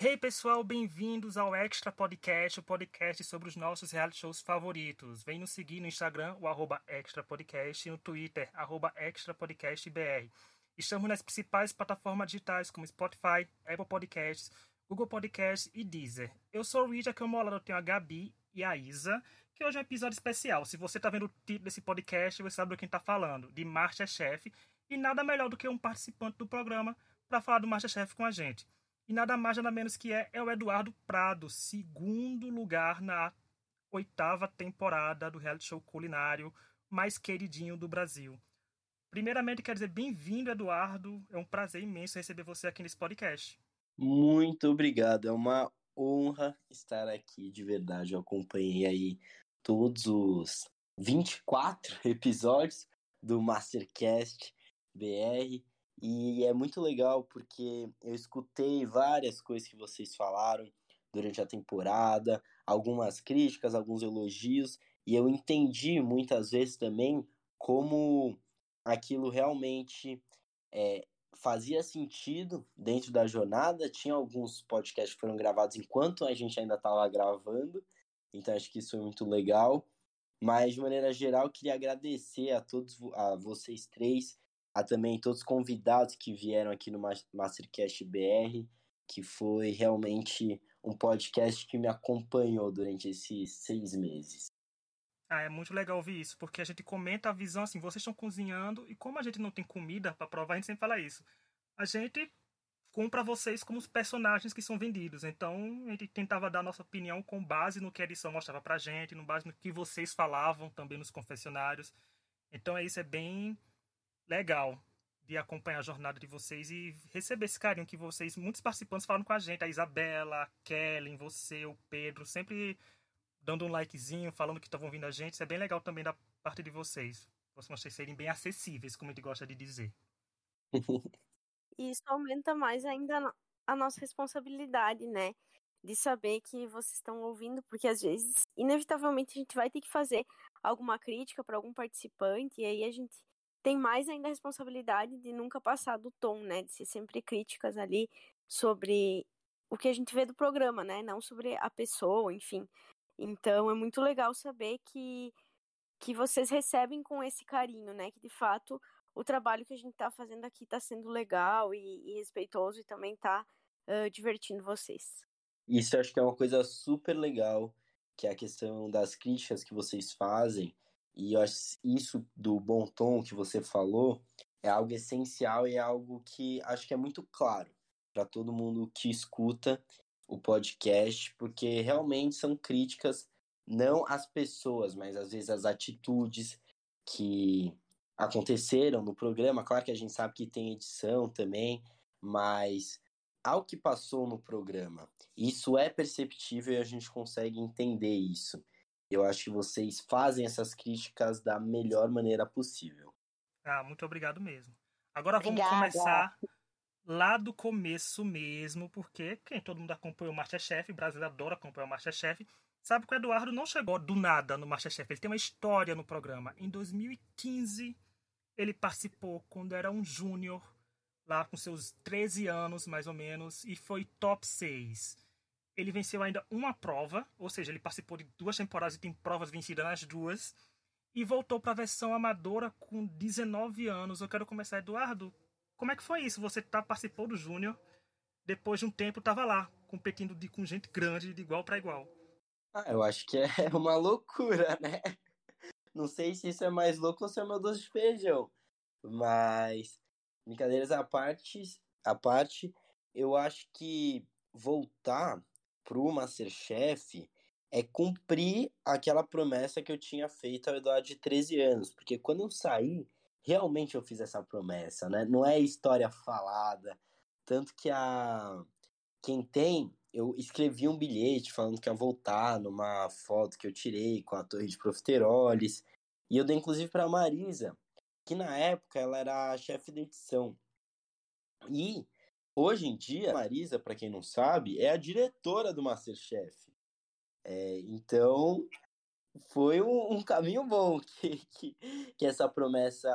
Hey pessoal, bem-vindos ao Extra Podcast, o podcast sobre os nossos reality shows favoritos. Vem nos seguir no Instagram, o arroba Extra Podcast, e no Twitter, arroba Extra Podcast BR. Estamos nas principais plataformas digitais como Spotify, Apple Podcasts, Google Podcasts e Deezer. Eu sou o Rita, que é o meu lado eu tenho a Gabi e a Isa, que hoje é um episódio especial. Se você está vendo o título desse podcast, você sabe do quem está falando, de Masterchef, e nada melhor do que um participante do programa para falar do Masterchef com a gente. E nada mais nada menos que é, é o Eduardo Prado, segundo lugar na oitava temporada do reality show culinário mais queridinho do Brasil. Primeiramente, quero dizer bem-vindo, Eduardo. É um prazer imenso receber você aqui nesse podcast. Muito obrigado. É uma honra estar aqui, de verdade. Eu acompanhei aí todos os 24 episódios do Mastercast BR e é muito legal porque eu escutei várias coisas que vocês falaram durante a temporada, algumas críticas, alguns elogios, e eu entendi muitas vezes também como aquilo realmente é, fazia sentido dentro da jornada. Tinha alguns podcasts que foram gravados enquanto a gente ainda estava gravando, então acho que isso foi muito legal. Mas de maneira geral, queria agradecer a todos, a vocês três a também todos os convidados que vieram aqui no Mastercast BR, que foi realmente um podcast que me acompanhou durante esses seis meses. Ah, é muito legal ouvir isso, porque a gente comenta a visão assim, vocês estão cozinhando e como a gente não tem comida para provar, a gente sempre fala isso. A gente compra vocês como os personagens que são vendidos. Então, a gente tentava dar nossa opinião com base no que a edição mostrava pra gente, no base no que vocês falavam também nos confessionários. Então, é isso é bem legal de acompanhar a jornada de vocês e receber esse carinho que vocês, muitos participantes falaram com a gente, a Isabela, a Kellen, você, o Pedro, sempre dando um likezinho, falando que estavam ouvindo a gente. Isso é bem legal também da parte de vocês. Vocês serem bem acessíveis, como a gente gosta de dizer. Isso aumenta mais ainda a nossa responsabilidade, né? De saber que vocês estão ouvindo, porque às vezes, inevitavelmente, a gente vai ter que fazer alguma crítica para algum participante, e aí a gente tem mais ainda a responsabilidade de nunca passar do tom, né? De ser sempre críticas ali sobre o que a gente vê do programa, né? Não sobre a pessoa, enfim. Então é muito legal saber que, que vocês recebem com esse carinho, né? Que de fato o trabalho que a gente está fazendo aqui está sendo legal e, e, respeitoso e também está uh, divertindo vocês. Isso eu acho que é uma coisa super legal, que é a questão das críticas que vocês fazem e eu acho isso do bom tom que você falou é algo essencial e é algo que acho que é muito claro para todo mundo que escuta o podcast, porque realmente são críticas não às pessoas, mas às vezes às atitudes que aconteceram no programa. Claro que a gente sabe que tem edição também, mas ao que passou no programa, isso é perceptível e a gente consegue entender isso. Eu acho que vocês fazem essas críticas da melhor maneira possível. Ah, muito obrigado mesmo. Agora vamos Obrigada. começar lá do começo mesmo, porque quem todo mundo acompanhou o Masterchef, o Brasil adora acompanhar o Masterchef, sabe que o Eduardo não chegou do nada no Masterchef, ele tem uma história no programa. Em 2015, ele participou quando era um júnior, lá com seus 13 anos mais ou menos, e foi top 6 ele venceu ainda uma prova, ou seja, ele participou de duas temporadas e tem provas vencidas nas duas. E voltou para a versão amadora com 19 anos. Eu quero começar, Eduardo. Como é que foi isso? Você tá, participou do Júnior, depois de um tempo estava lá, competindo de, com gente grande, de igual para igual. Ah, eu acho que é uma loucura, né? Não sei se isso é mais louco ou se é meu doce de feijão. Mas, brincadeiras à parte, à parte, eu acho que voltar pro Masterchef é cumprir aquela promessa que eu tinha feito ao Eduardo de 13 anos. Porque quando eu saí, realmente eu fiz essa promessa, né? Não é história falada. Tanto que a. Quem tem, eu escrevi um bilhete falando que ia voltar numa foto que eu tirei com a torre de profiteroles. E eu dei inclusive para Marisa, que na época ela era a chefe de edição. E Hoje em dia, a Marisa, para quem não sabe, é a diretora do Masterchef. É, então, foi um, um caminho bom que, que, que, essa promessa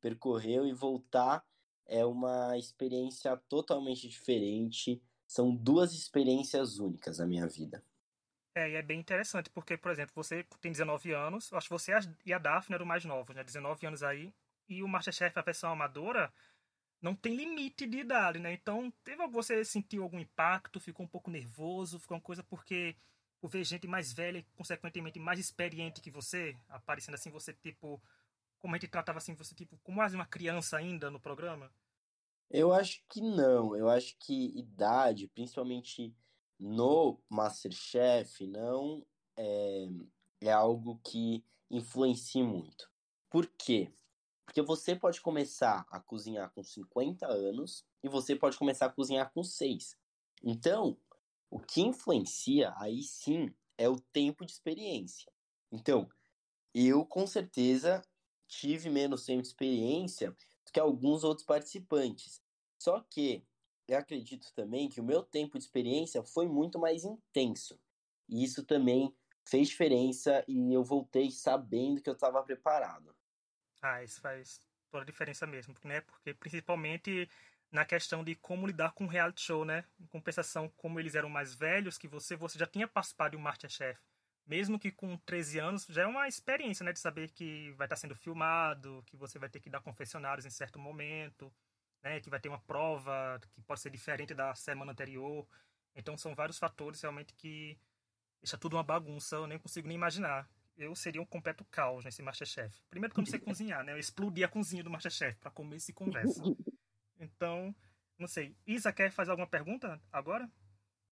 percorreu e voltar é uma experiência totalmente diferente. são duas experiências únicas na minha vida. É, e é bem interessante, porque, por exemplo, você tem 19 anos, acho que você e a Daphne eram mais novos, né? 19 anos aí, e o Masterchef, a versão amadora, não tem limite de idade, né? Então, teve você sentiu algum impacto, ficou um pouco nervoso, ficou uma coisa porque por ver gente mais velha e, consequentemente, mais experiente que você, aparecendo assim, você, tipo, como a gente tratava assim, você, tipo, como quase uma criança ainda no programa? Eu acho que não. Eu acho que idade, principalmente no Masterchef, não é, é algo que influencia muito. Por quê? Porque você pode começar a cozinhar com 50 anos e você pode começar a cozinhar com 6. Então, o que influencia aí sim é o tempo de experiência. Então, eu com certeza tive menos tempo de experiência do que alguns outros participantes. Só que eu acredito também que o meu tempo de experiência foi muito mais intenso. E isso também fez diferença e eu voltei sabendo que eu estava preparado. Ah, isso faz toda a diferença mesmo, né? Porque principalmente na questão de como lidar com reality show, né? Em compensação, como eles eram mais velhos que você, você já tinha participado de um Masterchef. Mesmo que com 13 anos, já é uma experiência, né? De saber que vai estar sendo filmado, que você vai ter que dar confessionários em certo momento, né? Que vai ter uma prova que pode ser diferente da semana anterior. Então são vários fatores realmente que deixa tudo uma bagunça, eu nem consigo nem imaginar eu seria um completo caos nesse Masterchef. Primeiro que eu não sei cozinhar, né? Eu explodi a cozinha do Masterchef para comer e conversa. Então, não sei. Isa, quer fazer alguma pergunta agora?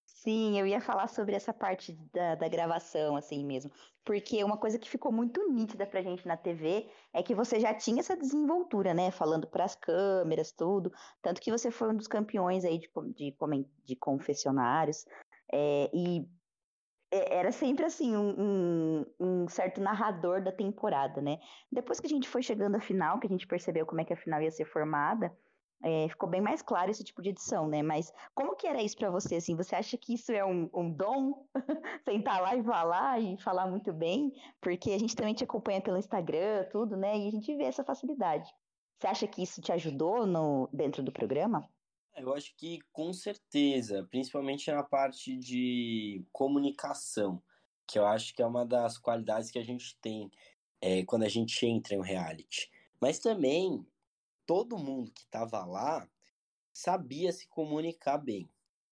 Sim, eu ia falar sobre essa parte da, da gravação, assim mesmo. Porque uma coisa que ficou muito nítida pra gente na TV é que você já tinha essa desenvoltura, né? Falando pras câmeras, tudo. Tanto que você foi um dos campeões aí de, de, de confessionários. É, e era sempre assim, um, um, um, certo narrador da temporada, né? Depois que a gente foi chegando à final, que a gente percebeu como é que a final ia ser formada, é, ficou bem mais claro esse tipo de edição, né? Mas como que era isso para você, assim? Você acha que isso é um, um dom? Sentar lá e falar e falar muito bem? Porque a gente também te acompanha pelo Instagram, tudo, né? E a gente vê essa facilidade. Você acha que isso te ajudou no, dentro do programa? Eu acho que com certeza, principalmente na parte de comunicação, que eu acho que é uma das qualidades que a gente tem é, quando a gente entra em um reality. Mas também, todo mundo que estava lá sabia se comunicar bem.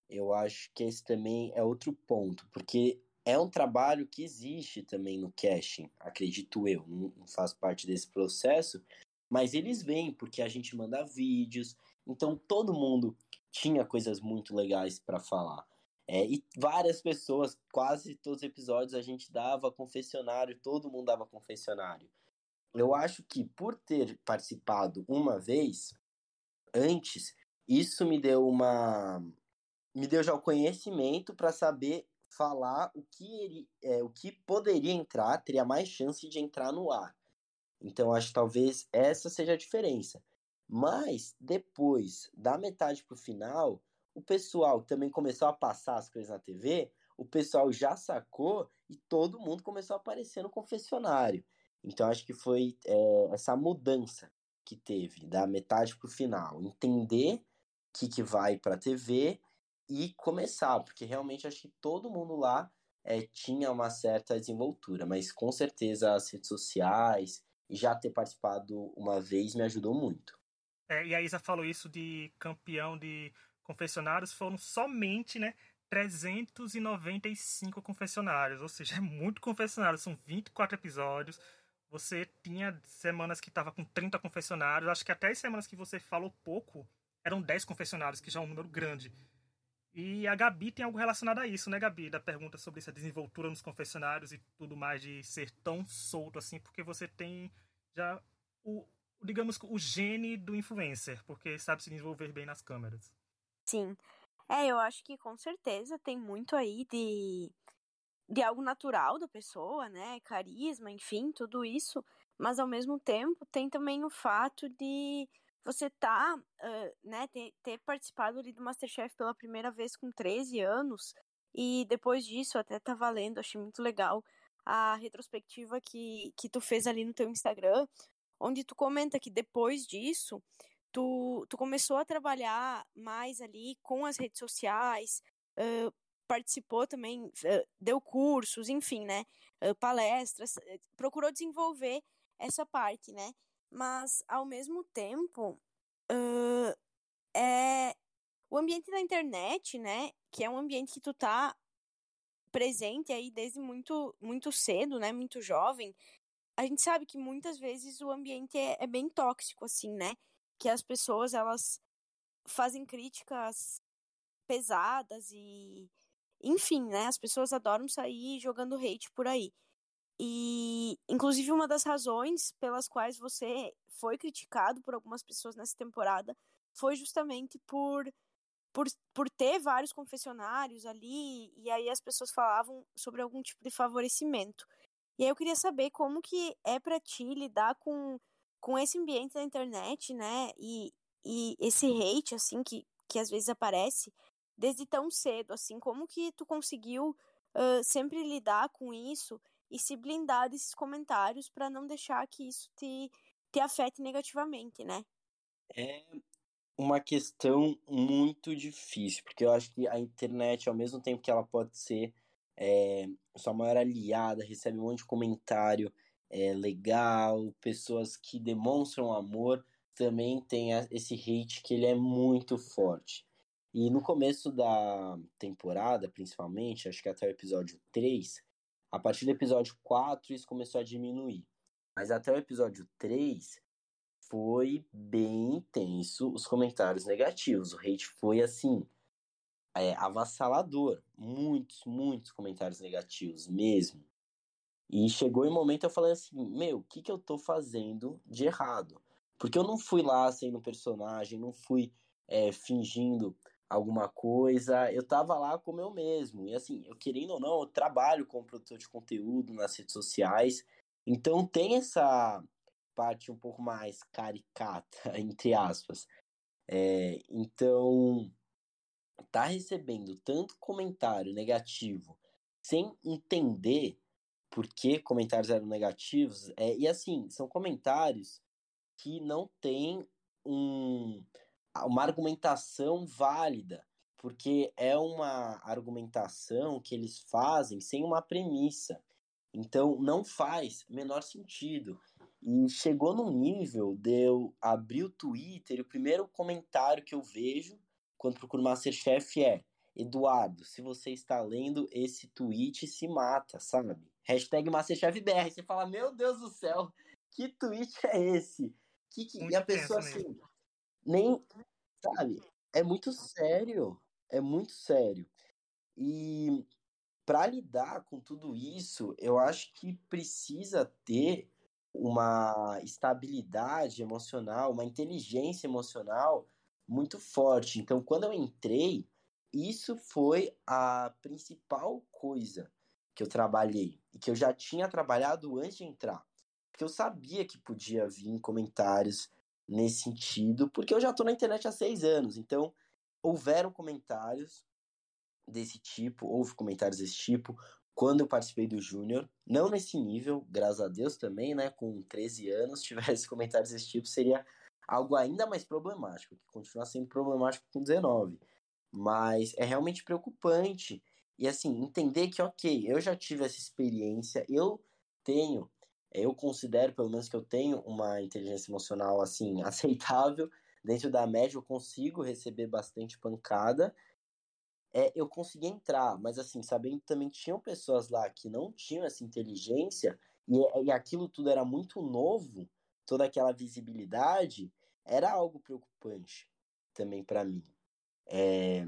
Eu acho que esse também é outro ponto, porque é um trabalho que existe também no casting, acredito eu, não faço parte desse processo, mas eles vêm porque a gente manda vídeos, então todo mundo tinha coisas muito legais para falar. É, e várias pessoas, quase todos os episódios, a gente dava confessionário, todo mundo dava confessionário. Eu acho que por ter participado uma vez antes, isso me deu uma. me deu já o conhecimento para saber falar o que, ele, é, o que poderia entrar, teria mais chance de entrar no ar. Então acho que talvez essa seja a diferença. Mas depois, da metade pro final, o pessoal também começou a passar as coisas na TV, o pessoal já sacou e todo mundo começou a aparecer no confessionário. Então acho que foi é, essa mudança que teve da metade pro final, entender o que, que vai para TV e começar, porque realmente acho que todo mundo lá é, tinha uma certa desenvoltura, mas com certeza as redes sociais e já ter participado uma vez me ajudou muito. É, e a Isa falou isso de campeão de confessionários, foram somente, né, 395 confessionários, ou seja, é muito confessionário, são 24 episódios. Você tinha semanas que estava com 30 confessionários, acho que até as semanas que você falou pouco, eram 10 confessionários, que já é um número grande. E a Gabi tem algo relacionado a isso, né, Gabi? Da pergunta sobre essa desenvoltura nos confessionários e tudo mais, de ser tão solto assim, porque você tem já o, digamos, o gene do influencer, porque sabe se desenvolver bem nas câmeras. Sim. É, eu acho que com certeza tem muito aí de, de algo natural da pessoa, né? Carisma, enfim, tudo isso. Mas ao mesmo tempo tem também o fato de você tá, uh, né, ter, ter participado ali do Masterchef pela primeira vez com 13 anos. E depois disso, até tá valendo, achei muito legal a retrospectiva que, que tu fez ali no teu Instagram, onde tu comenta que depois disso, tu, tu começou a trabalhar mais ali com as redes sociais, uh, participou também, uh, deu cursos, enfim, né? Uh, palestras, procurou desenvolver essa parte, né? Mas, ao mesmo tempo, é o ambiente da internet, né? Que é um ambiente que tu tá presente aí desde muito, muito cedo, né? Muito jovem. A gente sabe que muitas vezes o ambiente é, é bem tóxico, assim, né? Que as pessoas, elas fazem críticas pesadas e enfim, né? As pessoas adoram sair jogando hate por aí. E, inclusive, uma das razões pelas quais você foi criticado por algumas pessoas nessa temporada foi justamente por por, por ter vários confessionários ali, e aí as pessoas falavam sobre algum tipo de favorecimento. E aí eu queria saber como que é para ti lidar com, com esse ambiente da internet, né? E, e esse hate, assim, que, que às vezes aparece desde tão cedo, assim, como que tu conseguiu uh, sempre lidar com isso e se blindar desses comentários para não deixar que isso te, te afete negativamente, né? É, uma questão muito difícil, porque eu acho que a internet, ao mesmo tempo que ela pode ser é, sua maior aliada, recebe um monte de comentário é, legal, pessoas que demonstram amor, também tem esse hate que ele é muito forte. E no começo da temporada, principalmente, acho que até o episódio 3, a partir do episódio 4 isso começou a diminuir. Mas até o episódio 3, foi bem intenso os comentários negativos. O hate foi assim, é, avassalador. Muitos, muitos comentários negativos mesmo. E chegou em um momento eu falei assim: Meu, o que, que eu tô fazendo de errado? Porque eu não fui lá sendo personagem, não fui é, fingindo alguma coisa, eu tava lá como eu mesmo. E assim, eu querendo ou não, eu trabalho como produtor de conteúdo nas redes sociais. Então tem essa parte um pouco mais caricata, entre aspas. É, então, tá recebendo tanto comentário negativo sem entender por que comentários eram negativos. É, e assim, são comentários que não têm um, uma argumentação válida, porque é uma argumentação que eles fazem sem uma premissa. Então, não faz menor sentido. E chegou num nível de eu abrir o Twitter o primeiro comentário que eu vejo quando procuro Masterchef é Eduardo, se você está lendo esse tweet, se mata, sabe? Hashtag MasterchefBR. Você fala, meu Deus do céu, que tweet é esse? Que, que... E a pessoa assim, nem, sabe? É muito sério, é muito sério. E para lidar com tudo isso, eu acho que precisa ter uma estabilidade emocional, uma inteligência emocional muito forte. Então, quando eu entrei, isso foi a principal coisa que eu trabalhei e que eu já tinha trabalhado antes de entrar. Porque eu sabia que podia vir comentários nesse sentido, porque eu já estou na internet há seis anos. Então, houveram comentários desse tipo, houve comentários desse tipo, quando eu participei do Júnior, não nesse nível, graças a Deus também, né? Com 13 anos, tivesse comentários desse tipo, seria algo ainda mais problemático, que continua sendo problemático com 19. Mas é realmente preocupante. E assim, entender que, ok, eu já tive essa experiência, eu tenho, eu considero pelo menos que eu tenho uma inteligência emocional assim, aceitável, dentro da média eu consigo receber bastante pancada é, eu consegui entrar, mas assim, sabendo que também tinham pessoas lá que não tinham essa inteligência e, e aquilo tudo era muito novo, toda aquela visibilidade, era algo preocupante também para mim. É,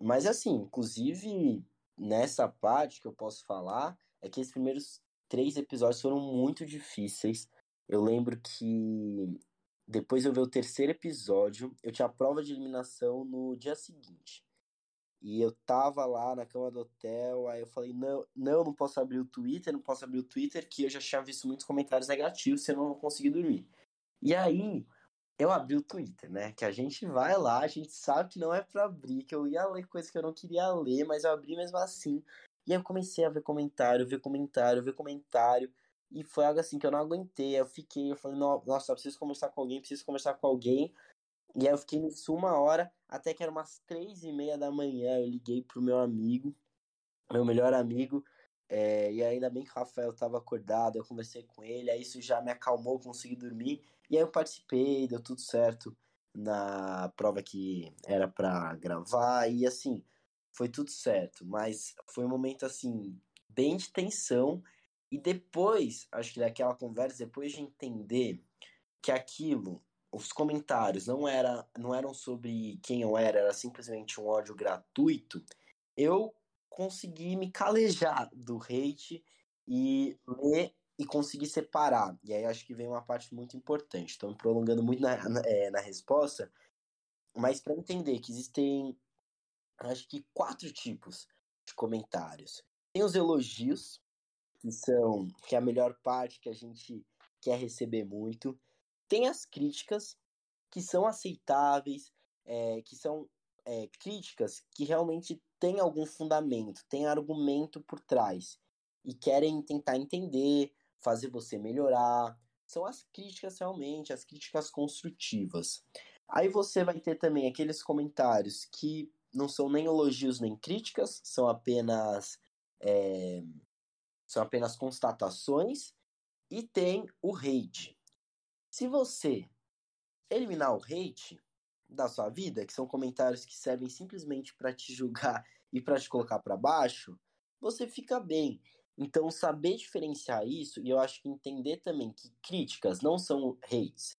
mas assim, inclusive nessa parte que eu posso falar, é que esses primeiros três episódios foram muito difíceis. Eu lembro que depois eu ver o terceiro episódio, eu tinha a prova de eliminação no dia seguinte. E eu tava lá na cama do hotel, aí eu falei, não, não, não posso abrir o Twitter, não posso abrir o Twitter, que eu já tinha visto muitos comentários negativos, senão eu não vou conseguir dormir. E aí, eu abri o Twitter, né? Que a gente vai lá, a gente sabe que não é pra abrir, que eu ia ler coisas que eu não queria ler, mas eu abri mesmo assim. E eu comecei a ver comentário, ver comentário, ver comentário. E foi algo assim que eu não aguentei. Eu fiquei, eu falei, nossa, eu preciso conversar com alguém, preciso conversar com alguém. E aí eu fiquei nisso uma hora, até que era umas três e meia da manhã. Eu liguei pro meu amigo, meu melhor amigo, é, e ainda bem que o Rafael estava acordado, eu conversei com ele, aí isso já me acalmou, consegui dormir, e aí eu participei, deu tudo certo na prova que era para gravar, e assim, foi tudo certo, mas foi um momento assim, bem de tensão, e depois, acho que daquela conversa, depois de entender que aquilo, os comentários não, era, não eram sobre quem eu era, era simplesmente um ódio gratuito, eu consegui me calejar do hate e ler e conseguir separar. E aí acho que vem uma parte muito importante. Estou me prolongando muito na, na, é, na resposta, mas para entender que existem, acho que quatro tipos de comentários. Tem os elogios, que são que é a melhor parte que a gente quer receber muito. Tem as críticas, que são aceitáveis, é, que são é, críticas que realmente têm algum fundamento, têm argumento por trás e querem tentar entender, fazer você melhorar. São as críticas realmente, as críticas construtivas. Aí você vai ter também aqueles comentários que não são nem elogios nem críticas, são apenas é, são apenas constatações e tem o hate. Se você eliminar o hate, da sua vida, que são comentários que servem simplesmente para te julgar e para te colocar para baixo, você fica bem. Então, saber diferenciar isso, e eu acho que entender também que críticas não são hates,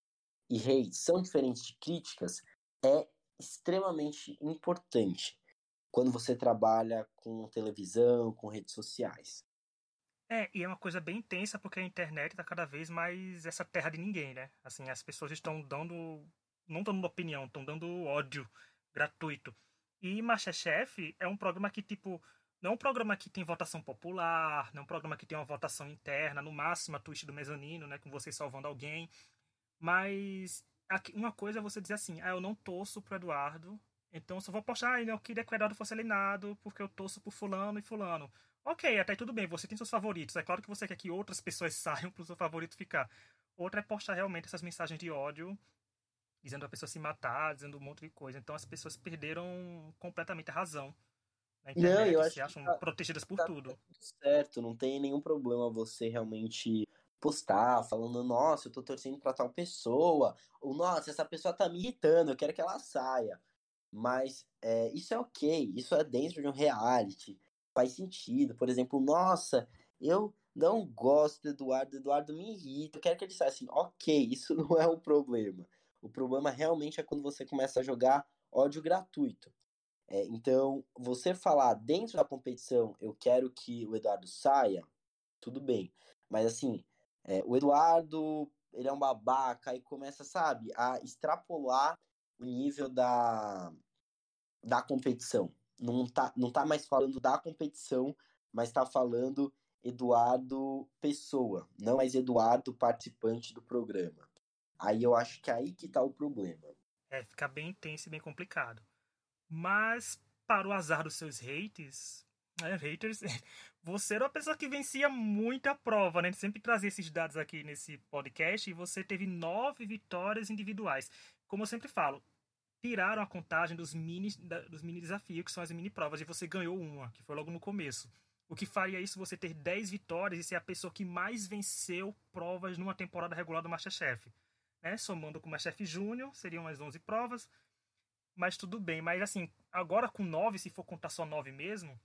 e hates são diferentes de críticas, é extremamente importante quando você trabalha com televisão, com redes sociais. É, e é uma coisa bem intensa porque a internet está cada vez mais essa terra de ninguém, né? Assim, as pessoas estão dando não estão dando opinião, estão dando ódio gratuito. E Masterchef é um programa que, tipo, não é um programa que tem votação popular, não é um programa que tem uma votação interna, no máximo a twist do mezanino, né, com você salvando alguém. Mas uma coisa é você dizer assim, ah, eu não torço pro Eduardo, então só vou postar, ah, eu queria que o Eduardo fosse eliminado porque eu torço por fulano e fulano. Ok, até tudo bem, você tem seus favoritos. É claro que você quer que outras pessoas saiam pro seu favorito ficar. Outra é postar realmente essas mensagens de ódio dizendo a pessoa se matar, dizendo um monte de coisa. Então as pessoas perderam completamente a razão. Na internet, não, eu acho se acham tá, protegidas por tá tudo. tudo. Certo, não tem nenhum problema você realmente postar falando, nossa, eu tô torcendo pra tal pessoa, ou nossa, essa pessoa tá me irritando, eu quero que ela saia. Mas é, isso é ok, isso é dentro de um reality, faz sentido. Por exemplo, nossa, eu não gosto do Eduardo, Eduardo me irrita, eu quero que ele saia assim, ok, isso não é um problema. O problema realmente é quando você começa a jogar ódio gratuito. É, então, você falar dentro da competição, eu quero que o Eduardo saia, tudo bem. Mas assim, é, o Eduardo, ele é um babaca e começa, sabe, a extrapolar o nível da, da competição. Não tá, não tá mais falando da competição, mas tá falando Eduardo Pessoa, não mais Eduardo participante do programa. Aí eu acho que é aí que tá o problema. É, fica bem intenso e bem complicado. Mas, para o azar dos seus haters, né, haters, você era uma pessoa que vencia muita prova, né? Sempre trazia esses dados aqui nesse podcast e você teve nove vitórias individuais. Como eu sempre falo, tiraram a contagem dos mini, dos mini desafios, que são as mini provas, e você ganhou uma, que foi logo no começo. O que faria isso você ter 10 vitórias e ser a pessoa que mais venceu provas numa temporada regular do Masterchef né? Somando com o Masterchef Júnior, seriam mais 11 provas. Mas tudo bem. Mas assim, agora com 9, se for contar só 9 mesmo,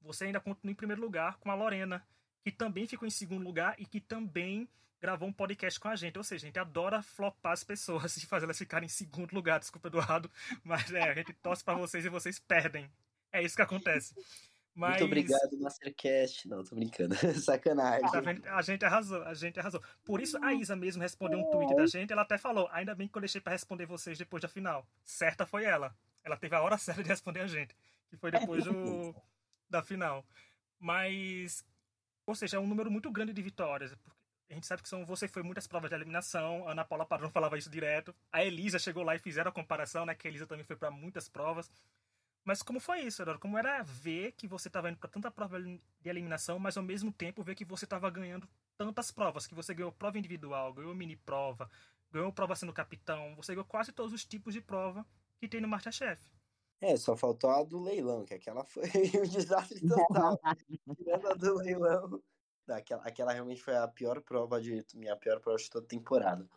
você ainda continua em primeiro lugar com a Lorena, que também ficou em segundo lugar e que também gravou um podcast com a gente. Ou seja, a gente adora flopar as pessoas e fazer elas ficarem em segundo lugar. Desculpa, Eduardo. Mas é, a gente torce para vocês e vocês perdem. É isso que acontece. Mas... Muito obrigado, Mastercast. Não, tô brincando. Sacanagem. Tá a gente arrasou, a gente arrasou. Por isso a Isa mesmo respondeu um tweet da gente, ela até falou, ainda bem que eu deixei para responder vocês depois da final. Certa foi ela. Ela teve a hora certa de responder a gente, que foi depois do, da final. Mas, ou seja, é um número muito grande de vitórias. A gente sabe que são, você foi muitas provas de eliminação, a Ana Paula Padrão falava isso direto. A Elisa chegou lá e fizeram a comparação, né? Que a Elisa também foi para muitas provas. Mas como foi isso, Eduardo? Como era ver que você estava indo para tanta prova de eliminação, mas ao mesmo tempo ver que você estava ganhando tantas provas, que você ganhou prova individual, ganhou mini prova, ganhou prova sendo capitão, você ganhou quase todos os tipos de prova que tem no Masterchef. É, só faltou a do leilão, que aquela foi um desastre total. Tirando a do leilão. Aquela, aquela realmente foi a pior prova de. Minha pior prova de toda temporada.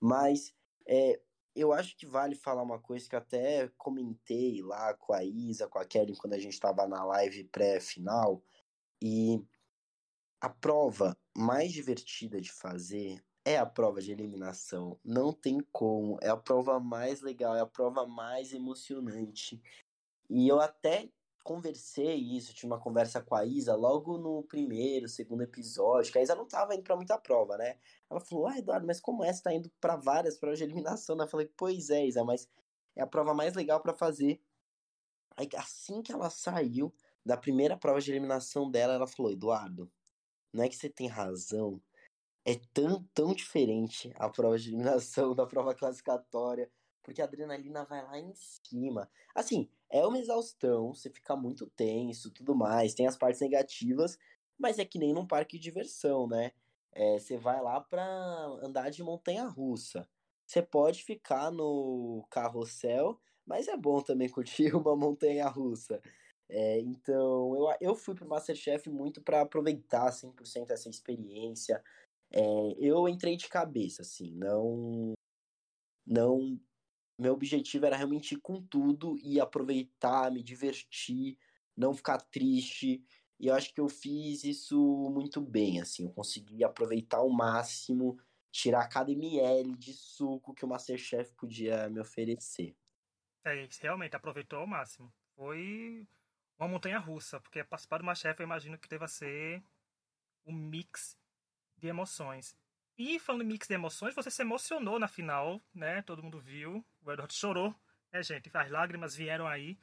Mas é, eu acho que vale falar uma coisa que até comentei lá com a Isa, com a Kelly, quando a gente estava na live pré-final. E a prova mais divertida de fazer é a prova de eliminação. Não tem como. É a prova mais legal, é a prova mais emocionante. E eu até conversei isso, tive uma conversa com a Isa logo no primeiro, segundo episódio, que a Isa não tava indo pra muita prova, né? Ela falou, ah, Eduardo, mas como é? Você tá indo pra várias provas de eliminação? Eu falei, pois é, Isa, mas é a prova mais legal para fazer. Aí, assim que ela saiu da primeira prova de eliminação dela, ela falou, Eduardo, não é que você tem razão, é tão, tão diferente a prova de eliminação da prova classificatória, porque a adrenalina vai lá em cima. Assim, é uma exaustão, você fica muito tenso, tudo mais, tem as partes negativas, mas é que nem num parque de diversão, né? É, você vai lá pra andar de montanha-russa. Você pode ficar no carrossel, mas é bom também curtir uma montanha-russa. É, então, eu, eu fui pro Masterchef muito para aproveitar 100% essa experiência, é, eu entrei de cabeça, assim, não. Não. Meu objetivo era realmente ir com tudo e aproveitar, me divertir, não ficar triste. E eu acho que eu fiz isso muito bem, assim. Eu consegui aproveitar ao máximo, tirar cada ml de suco que o Masterchef podia me oferecer. É, realmente aproveitou ao máximo. Foi uma montanha russa, porque participar do Masterchef eu imagino que deva ser um mix de emoções. E falando em mix de emoções, você se emocionou na final, né? Todo mundo viu. O Edward chorou, né, gente? As lágrimas vieram aí.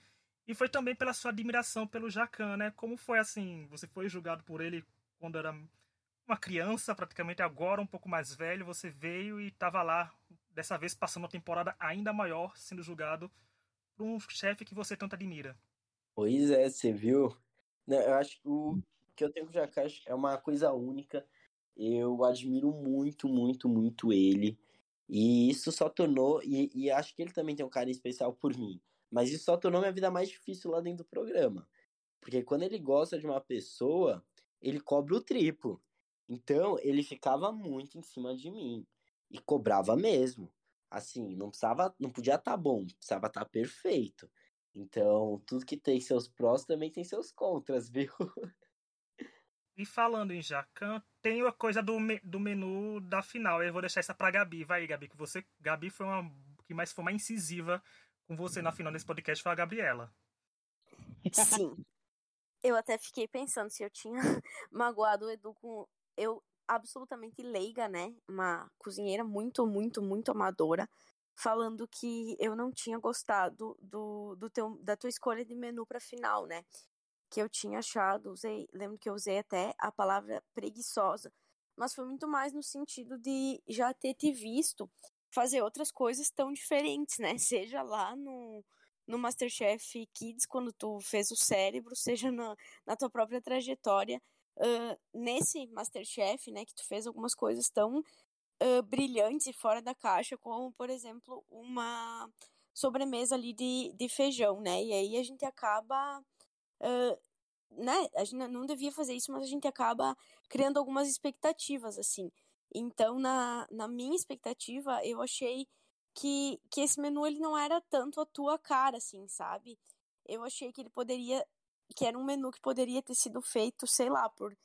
E foi também pela sua admiração pelo Jacan, né? Como foi assim? Você foi julgado por ele quando era uma criança, praticamente agora um pouco mais velho. Você veio e estava lá, dessa vez passando uma temporada ainda maior, sendo julgado por um chefe que você tanto admira. Pois é, você viu? Eu acho que o que eu tenho com o Jacan é uma coisa única eu admiro muito, muito, muito ele. E isso só tornou. E, e, acho que ele também tem um carinho especial por mim. Mas isso só tornou minha vida mais difícil lá dentro do programa. Porque quando ele gosta de uma pessoa, ele cobra o triplo. Então, ele ficava muito em cima de mim. E cobrava mesmo. Assim, não precisava. Não podia estar tá bom, precisava estar tá perfeito. Então, tudo que tem seus prós também tem seus contras, viu? E falando em Jacan, tem a coisa do, me, do menu da final. Eu vou deixar essa pra Gabi. Vai, Gabi, que você. Gabi foi uma. que mais foi uma incisiva com você na final desse podcast foi a Gabriela. Sim. Eu até fiquei pensando se eu tinha magoado o Edu com. Eu, absolutamente leiga, né? Uma cozinheira muito, muito, muito amadora. Falando que eu não tinha gostado do, do teu, da tua escolha de menu pra final, né? Que eu tinha achado, usei, lembro que eu usei até a palavra preguiçosa, mas foi muito mais no sentido de já ter te visto fazer outras coisas tão diferentes, né? Seja lá no, no Masterchef Kids, quando tu fez o cérebro, seja na, na tua própria trajetória. Uh, nesse Masterchef, né, que tu fez algumas coisas tão uh, brilhantes e fora da caixa, como, por exemplo, uma sobremesa ali de, de feijão, né? E aí a gente acaba né, a gente não devia fazer isso, mas a gente acaba criando algumas expectativas, assim. Então, na, na minha expectativa, eu achei que, que esse menu ele não era tanto a tua cara, assim, sabe? Eu achei que ele poderia, que era um menu que poderia ter sido feito, sei lá, por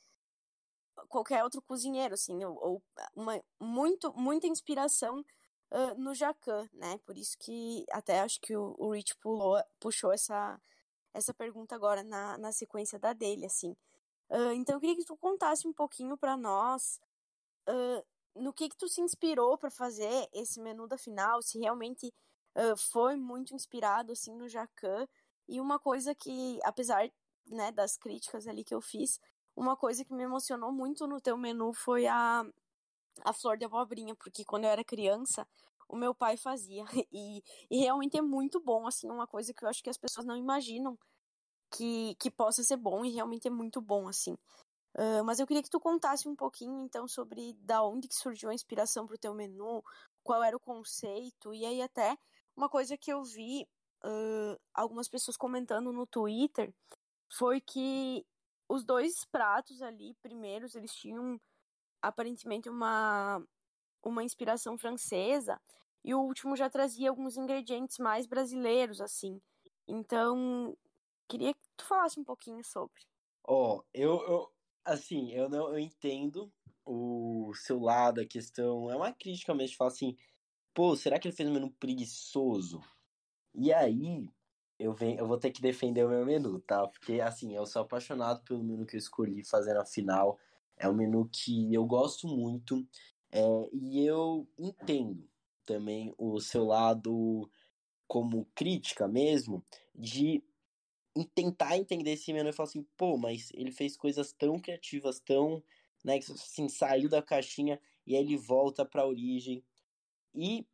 qualquer outro cozinheiro, assim, ou, ou uma, muito, muita inspiração uh, no Jacan, né? Por isso que até acho que o, o Rich pulou, puxou essa, essa pergunta agora na, na sequência da dele, assim. Uh, então eu queria que tu contasse um pouquinho para nós uh, no que que tu se inspirou para fazer esse menu da final, se realmente uh, foi muito inspirado assim no Jacan e uma coisa que apesar né, das críticas ali que eu fiz, uma coisa que me emocionou muito no teu menu foi a a flor de abobrinha, porque quando eu era criança, o meu pai fazia. E, e realmente é muito bom, assim, uma coisa que eu acho que as pessoas não imaginam que, que possa ser bom e realmente é muito bom, assim. Uh, mas eu queria que tu contasse um pouquinho, então, sobre da onde que surgiu a inspiração para o teu menu, qual era o conceito. E aí até uma coisa que eu vi uh, algumas pessoas comentando no Twitter foi que os dois pratos ali, primeiros, eles tinham aparentemente uma, uma inspiração francesa, e o último já trazia alguns ingredientes mais brasileiros, assim. Então, queria que tu falasse um pouquinho sobre. Ó, oh, eu, eu, assim, eu não eu entendo o seu lado, a questão. É uma crítica mesmo de falar assim, pô, será que ele fez um menu preguiçoso? E aí, eu, venho, eu vou ter que defender o meu menu, tá? Porque, assim, eu sou apaixonado pelo menu que eu escolhi fazer na final. É um menu que eu gosto muito. É, e eu entendo também o seu lado como crítica mesmo, de tentar entender esse menu e falar assim, pô, mas ele fez coisas tão criativas, tão, né, que assim, saiu da caixinha e aí ele volta para a origem. E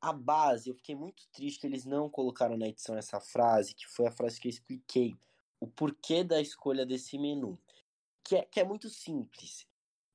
a base, eu fiquei muito triste que eles não colocaram na edição essa frase, que foi a frase que eu expliquei, o porquê da escolha desse menu. Que é, que é muito simples.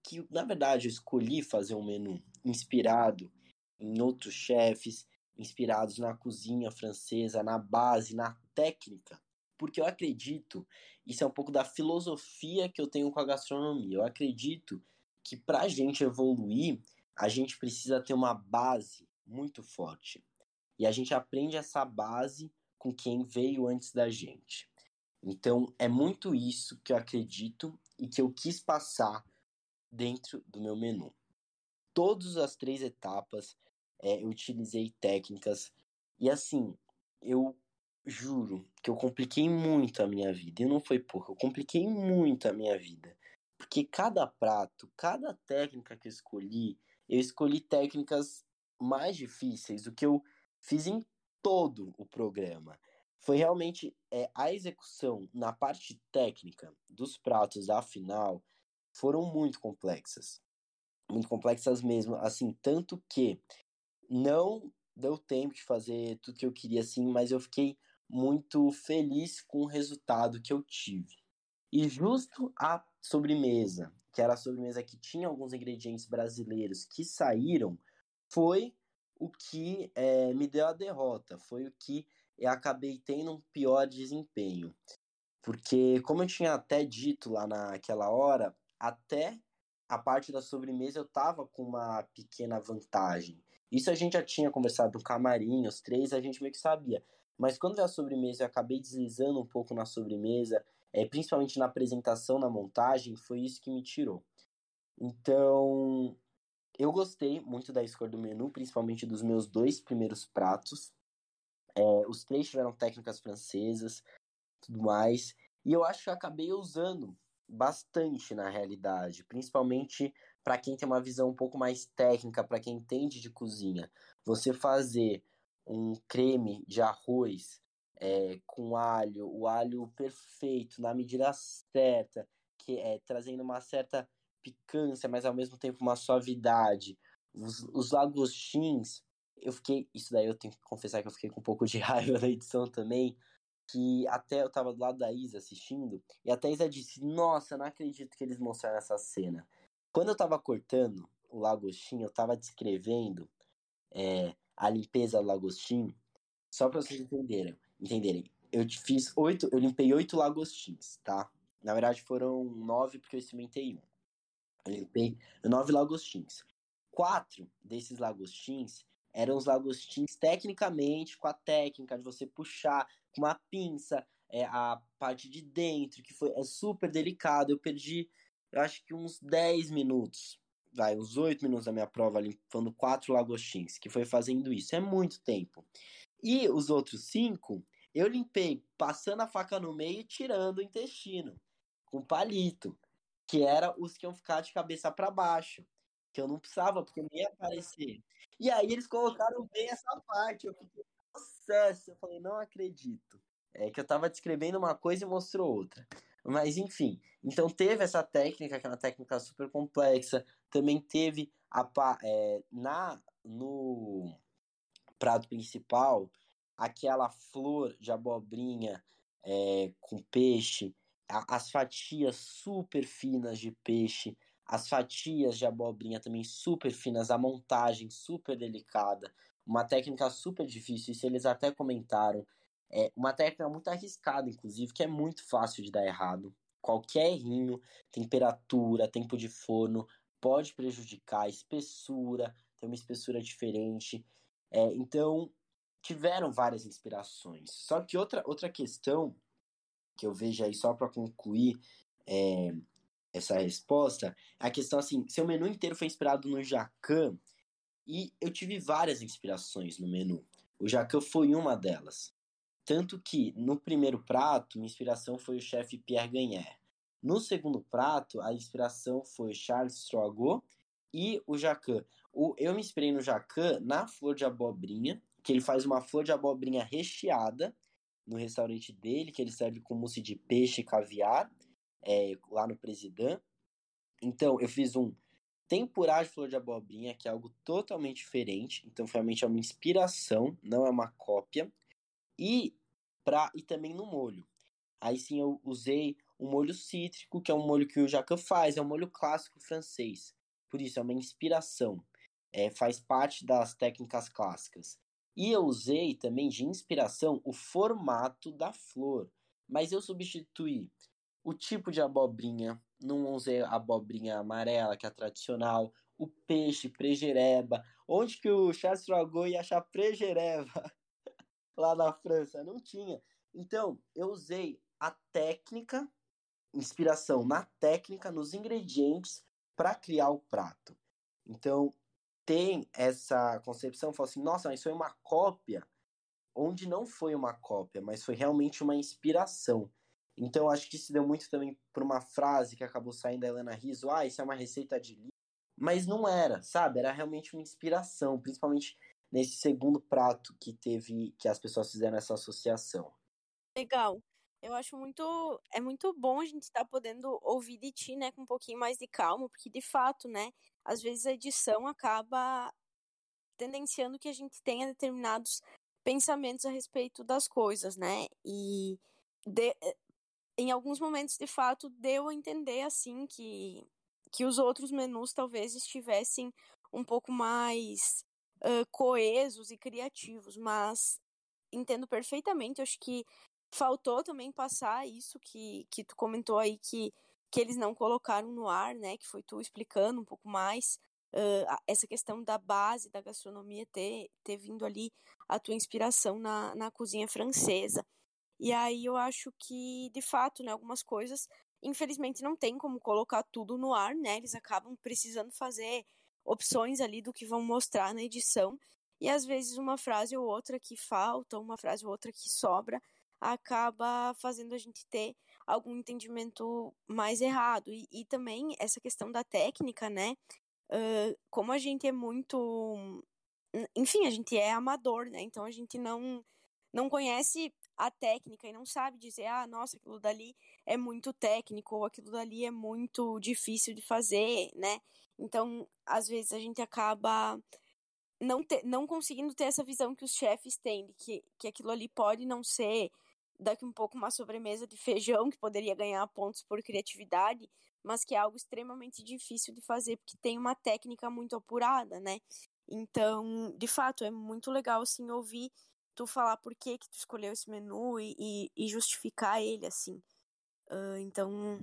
Que, na verdade, eu escolhi fazer um menu inspirado em outros chefes, inspirados na cozinha francesa, na base, na técnica. Porque eu acredito, isso é um pouco da filosofia que eu tenho com a gastronomia. Eu acredito que para a gente evoluir, a gente precisa ter uma base muito forte. E a gente aprende essa base com quem veio antes da gente. Então, é muito isso que eu acredito e que eu quis passar dentro do meu menu. Todas as três etapas é, eu utilizei técnicas e assim, eu juro que eu compliquei muito a minha vida. E não foi pouco, eu compliquei muito a minha vida. Porque cada prato, cada técnica que eu escolhi, eu escolhi técnicas mais difíceis do que eu fiz em todo o programa. Foi realmente é, a execução na parte técnica dos pratos da final foram muito complexas. Muito complexas mesmo, assim, tanto que não deu tempo de fazer tudo que eu queria assim, mas eu fiquei muito feliz com o resultado que eu tive. E justo a sobremesa, que era a sobremesa que tinha alguns ingredientes brasileiros que saíram, foi o que é, me deu a derrota, foi o que eu acabei tendo um pior desempenho. Porque, como eu tinha até dito lá naquela hora, até a parte da sobremesa eu tava com uma pequena vantagem. Isso a gente já tinha conversado no camarim, os três, a gente meio que sabia. Mas quando veio a sobremesa, eu acabei deslizando um pouco na sobremesa, é, principalmente na apresentação, na montagem, foi isso que me tirou. Então, eu gostei muito da escolha do menu, principalmente dos meus dois primeiros pratos. É, os três tiveram técnicas francesas, tudo mais. E eu acho que eu acabei usando bastante na realidade, principalmente para quem tem uma visão um pouco mais técnica, para quem entende de cozinha. Você fazer um creme de arroz é, com alho, o alho perfeito, na medida certa, que é trazendo uma certa picância, mas ao mesmo tempo uma suavidade. Os, os lagostins, eu fiquei. Isso daí eu tenho que confessar que eu fiquei com um pouco de raiva da edição também. Que até eu tava do lado da Isa assistindo, e até a Isa disse: Nossa, não acredito que eles mostraram essa cena. Quando eu tava cortando o lagostim, eu tava descrevendo é, a limpeza do lagostim, só para vocês entenderem, entenderem. Eu fiz oito, eu limpei oito lagostins, tá? Na verdade foram nove porque eu experimentei um. Eu limpei nove lagostins. Quatro desses lagostins eram os lagostins tecnicamente, com a técnica de você puxar com uma pinça é, a parte de dentro, que foi é super delicado. Eu perdi, eu acho que uns 10 minutos, vai, uns 8 minutos da minha prova limpando quatro lagostins, que foi fazendo isso. É muito tempo. E os outros cinco, eu limpei passando a faca no meio e tirando o intestino, com palito que era os que iam ficar de cabeça para baixo, que eu não precisava, porque não ia aparecer. E aí eles colocaram bem essa parte, eu fiquei processo, eu falei, não acredito. É que eu tava descrevendo uma coisa e mostrou outra. Mas enfim, então teve essa técnica, que é uma técnica super complexa, também teve a, é, na no prato principal aquela flor de abobrinha é, com peixe. As fatias super finas de peixe, As fatias de abobrinha também super finas, a montagem super delicada, uma técnica super difícil, isso eles até comentaram. É uma técnica muito arriscada, inclusive, que é muito fácil de dar errado. Qualquer errinho, temperatura, tempo de forno, pode prejudicar, espessura, tem uma espessura diferente. É, então, tiveram várias inspirações. Só que outra, outra questão que eu vejo aí, só para concluir é, essa resposta, é a questão assim: seu menu inteiro foi inspirado no Jacan, e eu tive várias inspirações no menu. O Jacan foi uma delas. Tanto que no primeiro prato, minha inspiração foi o chefe Pierre Gagnaire. No segundo prato, a inspiração foi Charles Strogot e o Jacan. Eu me inspirei no Jacan na flor de abobrinha, que ele faz uma flor de abobrinha recheada no restaurante dele, que ele serve com mousse de peixe e caviar, é, lá no Presidão. Então, eu fiz um tempurá de flor de abobrinha, que é algo totalmente diferente. Então, realmente é uma inspiração, não é uma cópia. E, pra, e também no molho. Aí sim eu usei um molho cítrico, que é um molho que o Jacan faz, é um molho clássico francês. Por isso, é uma inspiração. É, faz parte das técnicas clássicas. E eu usei também de inspiração o formato da flor. Mas eu substituí o tipo de abobrinha, não usei a abobrinha amarela, que é a tradicional, o peixe, prejereba. Onde que o Charles Dragot ia achar prejereba? Lá na França, não tinha. Então, eu usei a técnica, inspiração na técnica, nos ingredientes para criar o prato. Então, tem essa concepção, fala assim, nossa, mas foi uma cópia, onde não foi uma cópia, mas foi realmente uma inspiração. Então, acho que isso deu muito também por uma frase que acabou saindo da Helena Rizzo, ah, isso é uma receita de livro. Mas não era, sabe? Era realmente uma inspiração, principalmente nesse segundo prato que teve, que as pessoas fizeram essa associação. Legal. Eu acho muito, é muito bom a gente estar tá podendo ouvir de ti, né, com um pouquinho mais de calma, porque de fato, né, às vezes a edição acaba tendenciando que a gente tenha determinados pensamentos a respeito das coisas, né? E de, em alguns momentos, de fato, deu a entender assim que que os outros menus talvez estivessem um pouco mais uh, coesos e criativos, mas entendo perfeitamente. Acho que faltou também passar isso que, que tu comentou aí que, que eles não colocaram no ar, né? Que foi tu explicando um pouco mais uh, essa questão da base da gastronomia ter, ter vindo ali a tua inspiração na, na cozinha francesa. E aí eu acho que, de fato, né, algumas coisas, infelizmente, não tem como colocar tudo no ar, né? Eles acabam precisando fazer opções ali do que vão mostrar na edição. E às vezes uma frase ou outra que falta, uma frase ou outra que sobra, acaba fazendo a gente ter algum entendimento mais errado. E, e também essa questão da técnica, né? Uh, como a gente é muito. Enfim, a gente é amador, né? Então a gente não, não conhece a técnica e não sabe dizer, ah, nossa, aquilo dali é muito técnico, ou aquilo dali é muito difícil de fazer, né? Então, às vezes a gente acaba não, ter, não conseguindo ter essa visão que os chefes têm, de que, que aquilo ali pode não ser daqui um pouco uma sobremesa de feijão que poderia ganhar pontos por criatividade, mas que é algo extremamente difícil de fazer porque tem uma técnica muito apurada, né? Então, de fato, é muito legal assim ouvir tu falar por que que tu escolheu esse menu e, e, e justificar ele assim. Uh, então,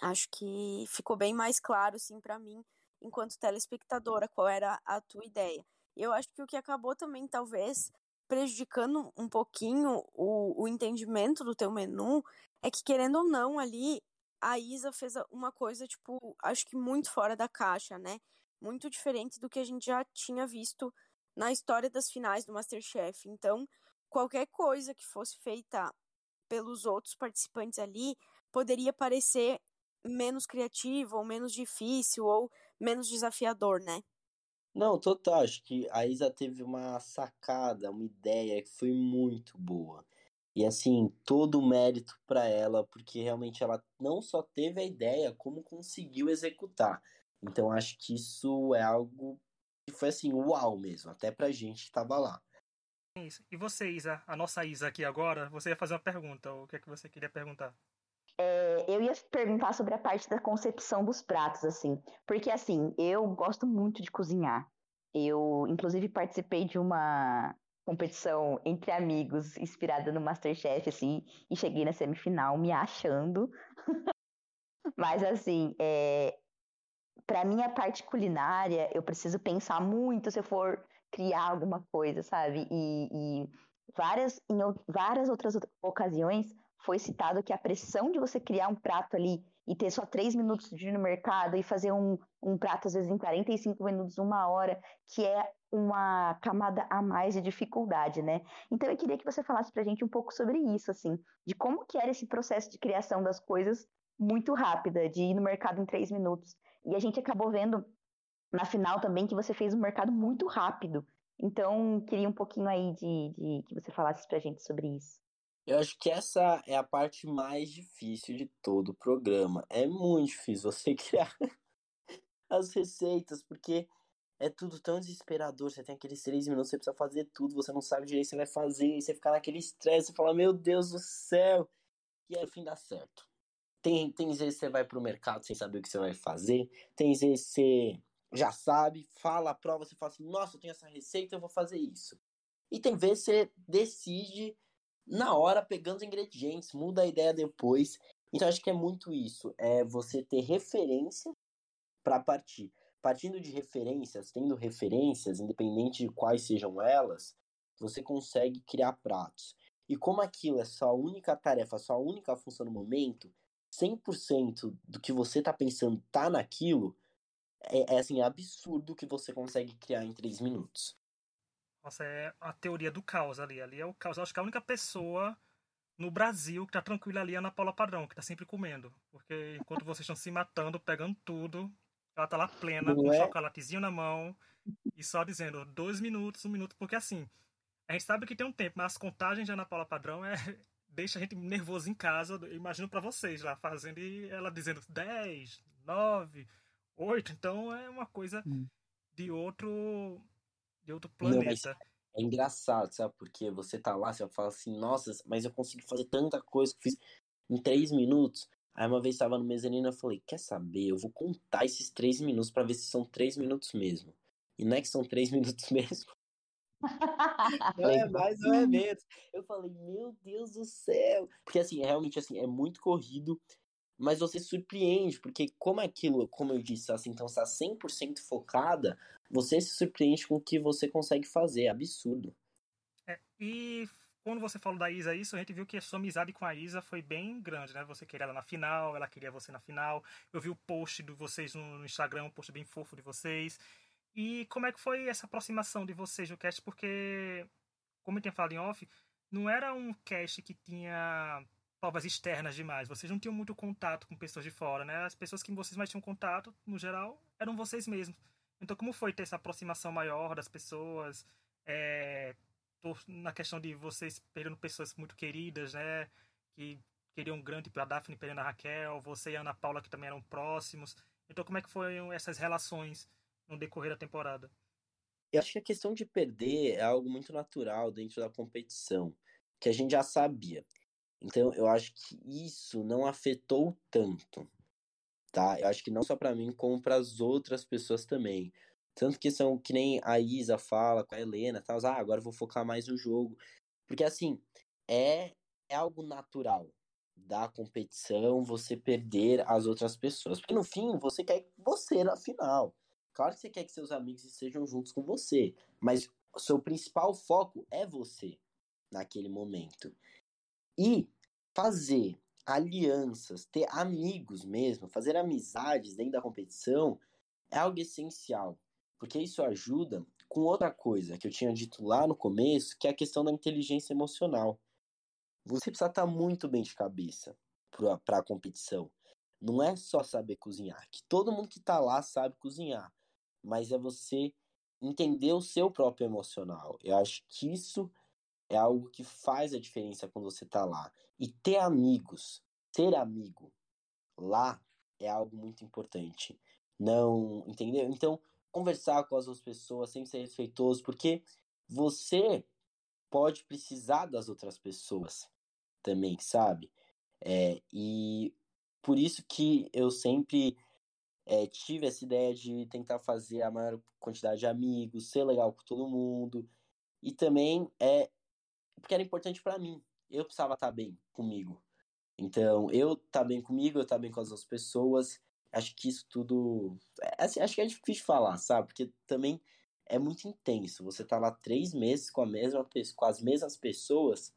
acho que ficou bem mais claro assim para mim enquanto telespectadora qual era a tua ideia. Eu acho que o que acabou também talvez prejudicando um pouquinho o, o entendimento do teu menu é que, querendo ou não, ali a Isa fez uma coisa, tipo, acho que muito fora da caixa, né? Muito diferente do que a gente já tinha visto na história das finais do Masterchef. Então, qualquer coisa que fosse feita pelos outros participantes ali poderia parecer menos criativo, ou menos difícil, ou menos desafiador, né? Não, total. Acho que a Isa teve uma sacada, uma ideia que foi muito boa. E assim, todo o mérito para ela, porque realmente ela não só teve a ideia, como conseguiu executar. Então acho que isso é algo que foi assim, uau mesmo, até pra gente que tava lá. Isso. E você, Isa, a nossa Isa aqui agora, você ia fazer uma pergunta, o que é que você queria perguntar? É, eu ia perguntar sobre a parte da concepção dos pratos, assim, porque assim, eu gosto muito de cozinhar. Eu, inclusive, participei de uma competição entre amigos, inspirada no Masterchef, assim, e cheguei na semifinal me achando. Mas, assim, é, para minha parte culinária, eu preciso pensar muito se eu for criar alguma coisa, sabe? E, e várias, em várias outras ocasiões foi citado que a pressão de você criar um prato ali e ter só três minutos de ir no mercado e fazer um, um prato, às vezes, em 45 minutos, uma hora, que é uma camada a mais de dificuldade, né? Então eu queria que você falasse pra gente um pouco sobre isso, assim, de como que era esse processo de criação das coisas muito rápida, de ir no mercado em três minutos. E a gente acabou vendo na final também que você fez um mercado muito rápido. Então, queria um pouquinho aí de, de que você falasse pra gente sobre isso. Eu acho que essa é a parte mais difícil de todo o programa. É muito difícil você criar as receitas, porque é tudo tão desesperador. Você tem aqueles três minutos, você precisa fazer tudo, você não sabe direito o que você vai fazer, e você fica naquele estresse, você fala, meu Deus do céu! E aí, no fim dá certo. Tem, tem vezes que você vai pro mercado sem saber o que você vai fazer. Tem vezes que você já sabe, fala a prova, você fala assim, nossa, eu tenho essa receita, eu vou fazer isso. E tem vezes que você decide na hora, pegando os ingredientes, muda a ideia depois. Então acho que é muito isso. É você ter referência para partir. Partindo de referências, tendo referências, independente de quais sejam elas, você consegue criar pratos. E como aquilo é sua única tarefa, sua única função no momento, 100% do que você tá pensando tá naquilo, é, é assim, é absurdo que você consegue criar em 3 minutos. Nossa, é a teoria do caos ali. Ali é o caos. Eu acho que a única pessoa no Brasil que tá tranquila ali é a Ana Paula Padrão, que tá sempre comendo. Porque enquanto vocês estão se matando, pegando tudo, ela tá lá plena, Não com é? um chocolatezinho na mão, e só dizendo dois minutos, um minuto, porque assim, a gente sabe que tem um tempo, mas as contagens de Ana Paula Padrão é deixa a gente nervoso em casa. Eu imagino para vocês lá fazendo e ela dizendo 10, 9, 8. Então é uma coisa hum. de outro de outro planeta. Não, é engraçado, sabe? Porque você tá lá, você fala assim, nossa, mas eu consegui fazer tanta coisa que fiz em três minutos. Aí uma vez estava no mezanino, eu falei, quer saber? Eu vou contar esses três minutos para ver se são três minutos mesmo. E não é que são três minutos mesmo. Não é mais, não é menos. Eu falei, meu Deus do céu. Porque assim, é realmente assim, é muito corrido, mas você surpreende, porque como aquilo, como eu disse, assim, então está 100% focada, você se surpreende com o que você consegue fazer, é absurdo. É, e quando você falou da Isa isso, a gente viu que a sua amizade com a Isa foi bem grande, né? Você queria ela na final, ela queria você na final. Eu vi o post de vocês no Instagram, um post bem fofo de vocês. E como é que foi essa aproximação de vocês do cast? Porque, como eu tinha falado em off, não era um cast que tinha provas externas demais. Vocês não tinham muito contato com pessoas de fora, né? As pessoas que vocês mais tinham contato, no geral, eram vocês mesmos. Então, como foi ter essa aproximação maior das pessoas? É, na questão de vocês perdendo pessoas muito queridas, né? Que queriam grande para Daphne perdendo a Raquel, você e a Ana Paula que também eram próximos. Então, como é que foram essas relações no decorrer da temporada? Eu acho que a questão de perder é algo muito natural dentro da competição, que a gente já sabia. Então, eu acho que isso não afetou tanto tá? Eu acho que não só para mim, como para as outras pessoas também. Tanto que são que nem a Isa fala com a Helena, tal, ah, agora vou focar mais no jogo. Porque assim, é é algo natural da competição você perder as outras pessoas. Porque no fim, você quer você na final. Claro que você quer que seus amigos estejam juntos com você, mas o seu principal foco é você naquele momento. E fazer alianças, ter amigos mesmo, fazer amizades dentro da competição é algo essencial, porque isso ajuda com outra coisa que eu tinha dito lá no começo, que é a questão da inteligência emocional. Você precisa estar muito bem de cabeça para a competição. Não é só saber cozinhar, que todo mundo que está lá sabe cozinhar, mas é você entender o seu próprio emocional. Eu acho que isso é algo que faz a diferença quando você tá lá. E ter amigos, ser amigo lá é algo muito importante. Não, entendeu? Então, conversar com as outras pessoas, sempre ser respeitoso, porque você pode precisar das outras pessoas também, sabe? É, e por isso que eu sempre é, tive essa ideia de tentar fazer a maior quantidade de amigos, ser legal com todo mundo. E também é porque era importante para mim. Eu precisava estar tá bem comigo. Então, eu estar tá bem comigo, eu estar tá bem com as outras pessoas. Acho que isso tudo. É, assim, acho que é difícil falar, sabe? Porque também é muito intenso. Você tá lá três meses com a mesma com as mesmas pessoas,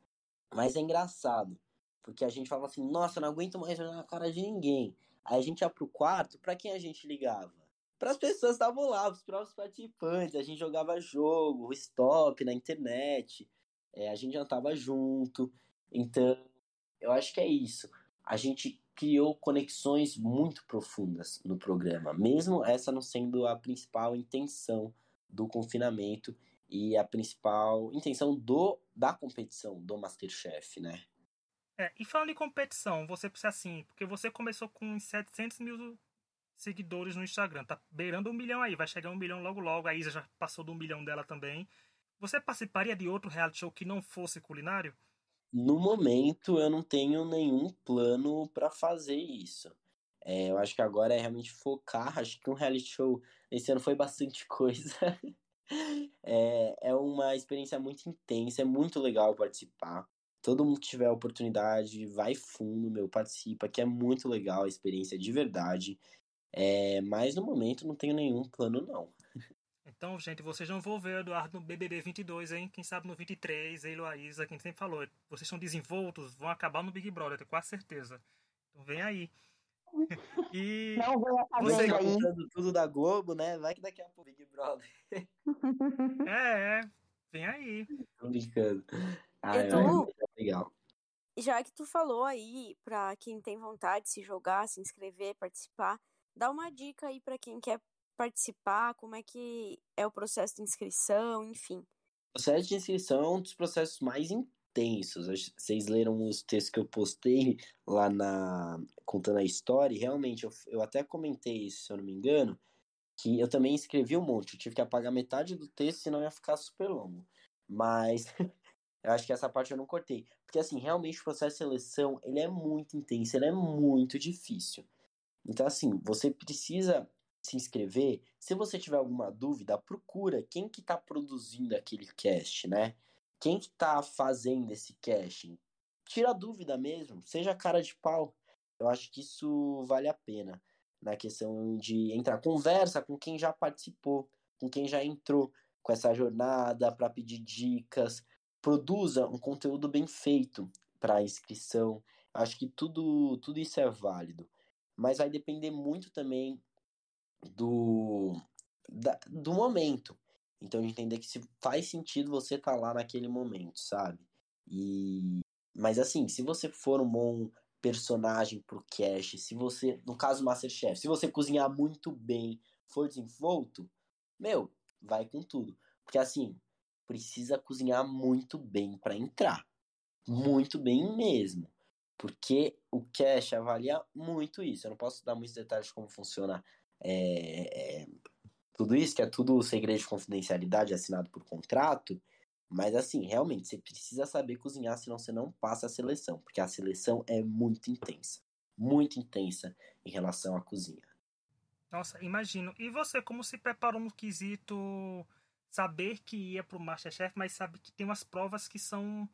mas é engraçado. Porque a gente fala assim, nossa, não aguento mais olhar na cara de ninguém. Aí a gente ia pro quarto, para quem a gente ligava? Para as pessoas que estavam lá, os próprios participantes. A gente jogava jogo, stop na internet. É, a gente jantava junto. Então, eu acho que é isso. A gente criou conexões muito profundas no programa, mesmo essa não sendo a principal intenção do confinamento e a principal intenção do da competição do Masterchef, né? É, e falando em competição, você precisa assim, porque você começou com 700 mil seguidores no Instagram, tá beirando um milhão aí, vai chegar um milhão logo logo, a Isa já passou do milhão dela também. Você participaria de outro reality show que não fosse culinário? No momento, eu não tenho nenhum plano para fazer isso. É, eu acho que agora é realmente focar. Acho que um reality show esse ano foi bastante coisa. é, é uma experiência muito intensa, é muito legal participar. Todo mundo que tiver a oportunidade, vai fundo, meu, participa, que é muito legal a experiência de verdade. É, mas no momento não tenho nenhum plano, não. Então, gente, vocês não vão ver o Eduardo no BBB 22, hein? Quem sabe no 23, ele a Isa, quem sempre falou. Vocês são desenvoltos, vão acabar no Big Brother, tenho quase certeza. Então vem aí. E não vou você tá contando tudo da Globo, né? Vai que daqui a pouco Big Brother. é, é. Vem aí. Tô brincando. Ah, Edu, é legal. Já que tu falou aí pra quem tem vontade de se jogar, se inscrever, participar, dá uma dica aí para quem quer participar, como é que é o processo de inscrição, enfim. O processo de inscrição é um dos processos mais intensos. Vocês leram os textos que eu postei lá na contando a história, e realmente eu, eu até comentei isso, se eu não me engano, que eu também escrevi um monte, eu tive que apagar metade do texto, senão ia ficar super longo. Mas eu acho que essa parte eu não cortei, porque assim, realmente o processo de seleção, ele é muito intenso, ele é muito difícil. Então assim, você precisa se inscrever, se você tiver alguma dúvida, procura quem que está produzindo aquele cast, né? Quem que tá fazendo esse casting? Tira a dúvida mesmo, seja cara de pau. Eu acho que isso vale a pena. Na questão de entrar, conversa com quem já participou, com quem já entrou com essa jornada para pedir dicas. Produza um conteúdo bem feito para inscrição. Acho que tudo, tudo isso é válido. Mas vai depender muito também do, da, do momento. Então, entender que se faz sentido você estar tá lá naquele momento, sabe? E mas assim, se você for um bom personagem pro cast, se você, no caso Masterchef, se você cozinhar muito bem, for desenvolto, meu, vai com tudo. Porque assim, precisa cozinhar muito bem para entrar. Muito bem mesmo. Porque o cash avalia muito isso. Eu não posso dar muitos detalhes de como funciona é, é, tudo isso, que é tudo segredo de confidencialidade assinado por contrato, mas assim, realmente, você precisa saber cozinhar, senão você não passa a seleção, porque a seleção é muito intensa. Muito intensa em relação à cozinha. Nossa, imagino. E você, como se preparou no quesito saber que ia pro Masterchef, mas sabe que tem umas provas que são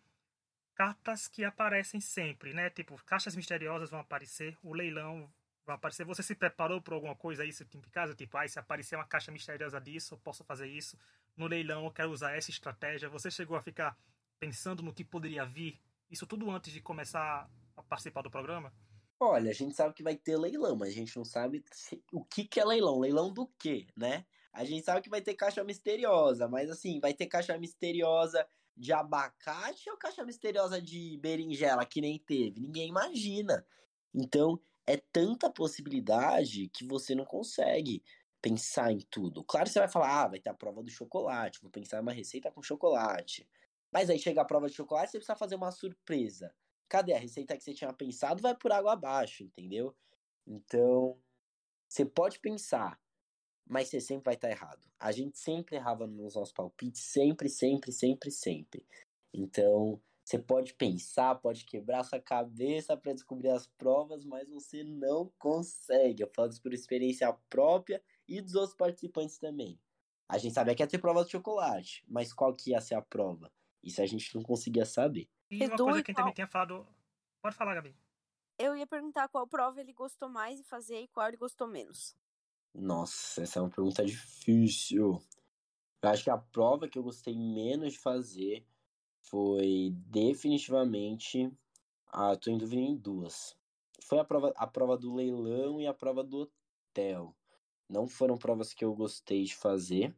cartas que aparecem sempre, né? Tipo, caixas misteriosas vão aparecer, o leilão vai aparecer. Você se preparou para alguma coisa aí, tipo, em casa? Tipo, ah, se aparecer uma caixa misteriosa disso, eu posso fazer isso. No leilão, eu quero usar essa estratégia. Você chegou a ficar pensando no que poderia vir? Isso tudo antes de começar a participar do programa? Olha, a gente sabe que vai ter leilão, mas a gente não sabe o que, que é leilão. Leilão do quê, né? A gente sabe que vai ter caixa misteriosa, mas assim, vai ter caixa misteriosa de abacate ou caixa misteriosa de berinjela, que nem teve? Ninguém imagina. Então, é tanta possibilidade que você não consegue pensar em tudo. Claro que você vai falar, ah, vai ter a prova do chocolate, vou pensar em uma receita com chocolate. Mas aí chega a prova de chocolate, você precisa fazer uma surpresa. Cadê a receita que você tinha pensado? Vai por água abaixo, entendeu? Então, você pode pensar, mas você sempre vai estar errado. A gente sempre errava nos nossos palpites, sempre, sempre, sempre, sempre. Então, Você pode pensar, pode quebrar sua cabeça para descobrir as provas, mas você não consegue. Eu falo isso por experiência própria e dos outros participantes também. A gente sabia que ia ter prova de chocolate, mas qual que ia ser a prova? Isso a gente não conseguia saber. E uma coisa que também tinha falado. Pode falar, Gabi. Eu ia perguntar qual prova ele gostou mais de fazer e qual ele gostou menos. Nossa, essa é uma pergunta difícil. Eu acho que a prova que eu gostei menos de fazer foi definitivamente. Ah, tô em dúvida em duas. Foi a prova, a prova do leilão e a prova do hotel. Não foram provas que eu gostei de fazer,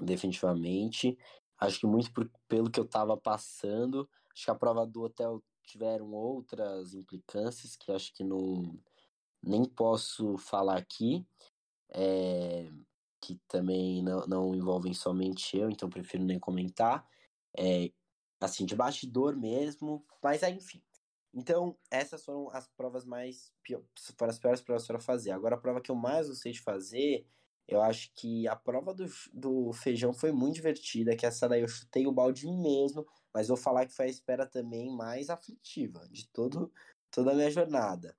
definitivamente. Acho que muito por, pelo que eu tava passando. Acho que a prova do hotel tiveram outras implicâncias que acho que não nem posso falar aqui. É, que também não, não envolvem somente eu, então prefiro nem comentar. É, assim, de bastidor mesmo, mas enfim. Então, essas foram as provas mais. Foram as piores provas para fazer. Agora, a prova que eu mais gostei de fazer, eu acho que a prova do, do feijão foi muito divertida, que essa daí eu chutei o balde mesmo, mas vou falar que foi a espera também mais aflitiva de todo, toda a minha jornada.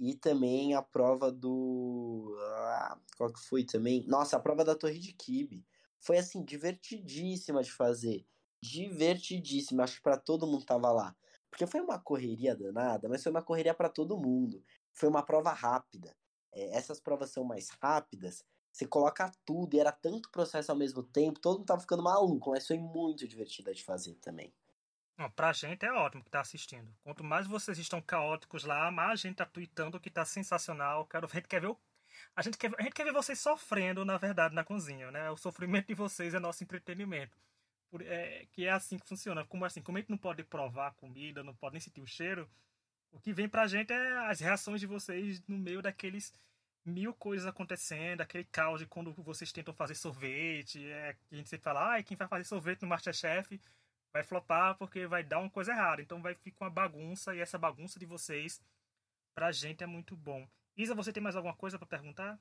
E também a prova do. Ah, qual que foi também? Nossa, a prova da Torre de Kibe. Foi assim, divertidíssima de fazer. Divertidíssima. Acho que pra todo mundo tava lá. Porque foi uma correria danada, mas foi uma correria para todo mundo. Foi uma prova rápida. É, essas provas são mais rápidas. Você coloca tudo e era tanto processo ao mesmo tempo, todo mundo tava ficando maluco, mas foi muito divertida de fazer também. Não, pra gente é ótimo que tá assistindo. Quanto mais vocês estão caóticos lá, mais a gente tá tweetando que tá sensacional. Quero, a gente quer ver o, a gente quer, a gente quer ver vocês sofrendo, na verdade, na cozinha, né? O sofrimento de vocês é nosso entretenimento. Por, é, que é assim que funciona. Como assim, como a gente não pode provar a comida, não pode nem sentir o cheiro, o que vem pra gente é as reações de vocês no meio daqueles mil coisas acontecendo, aquele caos de quando vocês tentam fazer sorvete, é, a gente sempre fala, ah, quem vai fazer sorvete no Masterchef vai flopar porque vai dar uma coisa errada. Então vai ficar uma bagunça e essa bagunça de vocês pra gente é muito bom. Isa, você tem mais alguma coisa para perguntar?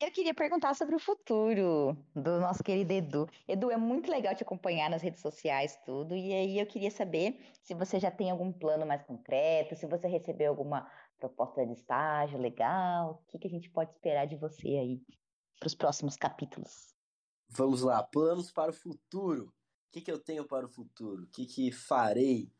Eu queria perguntar sobre o futuro do nosso querido Edu. Edu, é muito legal te acompanhar nas redes sociais, tudo. E aí eu queria saber se você já tem algum plano mais concreto, se você recebeu alguma proposta de estágio legal, o que, que a gente pode esperar de você aí para os próximos capítulos? Vamos lá, planos para o futuro que, que eu tenho para o futuro? O que, que farei?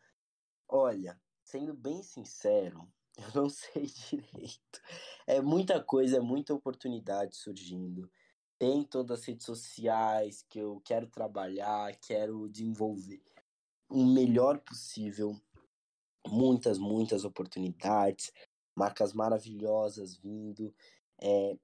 Olha, sendo bem sincero, eu não sei direito. É muita coisa, é muita oportunidade surgindo. Tem todas as redes sociais que eu quero trabalhar, quero desenvolver o melhor possível. Muitas, muitas oportunidades, marcas maravilhosas vindo. É,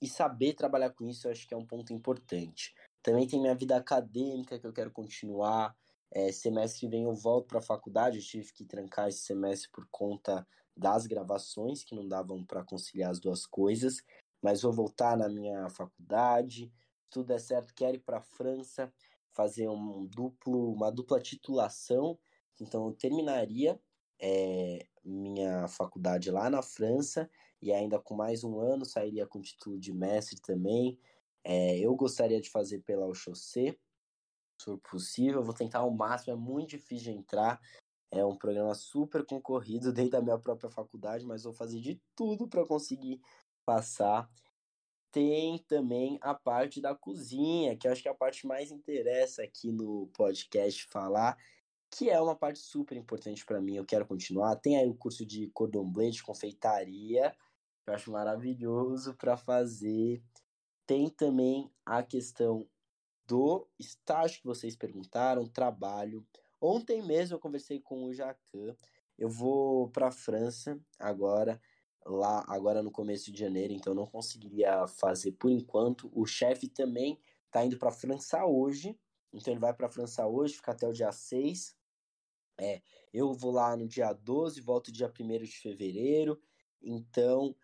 e saber trabalhar com isso eu acho que é um ponto importante. Também tem minha vida acadêmica que eu quero continuar. É, semestre que vem eu volto para a faculdade. Eu tive que trancar esse semestre por conta das gravações, que não davam para conciliar as duas coisas. Mas vou voltar na minha faculdade. Tudo é certo, quero ir para a França fazer um duplo, uma dupla titulação. Então eu terminaria é, minha faculdade lá na França e ainda com mais um ano sairia com título de mestre também. É, eu gostaria de fazer pela Oxocê, se for possível. vou tentar ao máximo, é muito difícil de entrar. É um programa super concorrido dentro da minha própria faculdade, mas vou fazer de tudo para conseguir passar. Tem também a parte da cozinha, que eu acho que é a parte mais interessa aqui no podcast falar, que é uma parte super importante para mim. Eu quero continuar. Tem aí o curso de cordon bleu, de confeitaria, que eu acho maravilhoso para fazer. Tem também a questão do estágio que vocês perguntaram, trabalho. Ontem mesmo eu conversei com o Jacan. Eu vou para a França agora, lá agora no começo de janeiro, então não conseguiria fazer por enquanto. O chefe também está indo para a França hoje, então ele vai para a França hoje, fica até o dia 6. É, eu vou lá no dia 12, volto dia 1 de fevereiro. Então,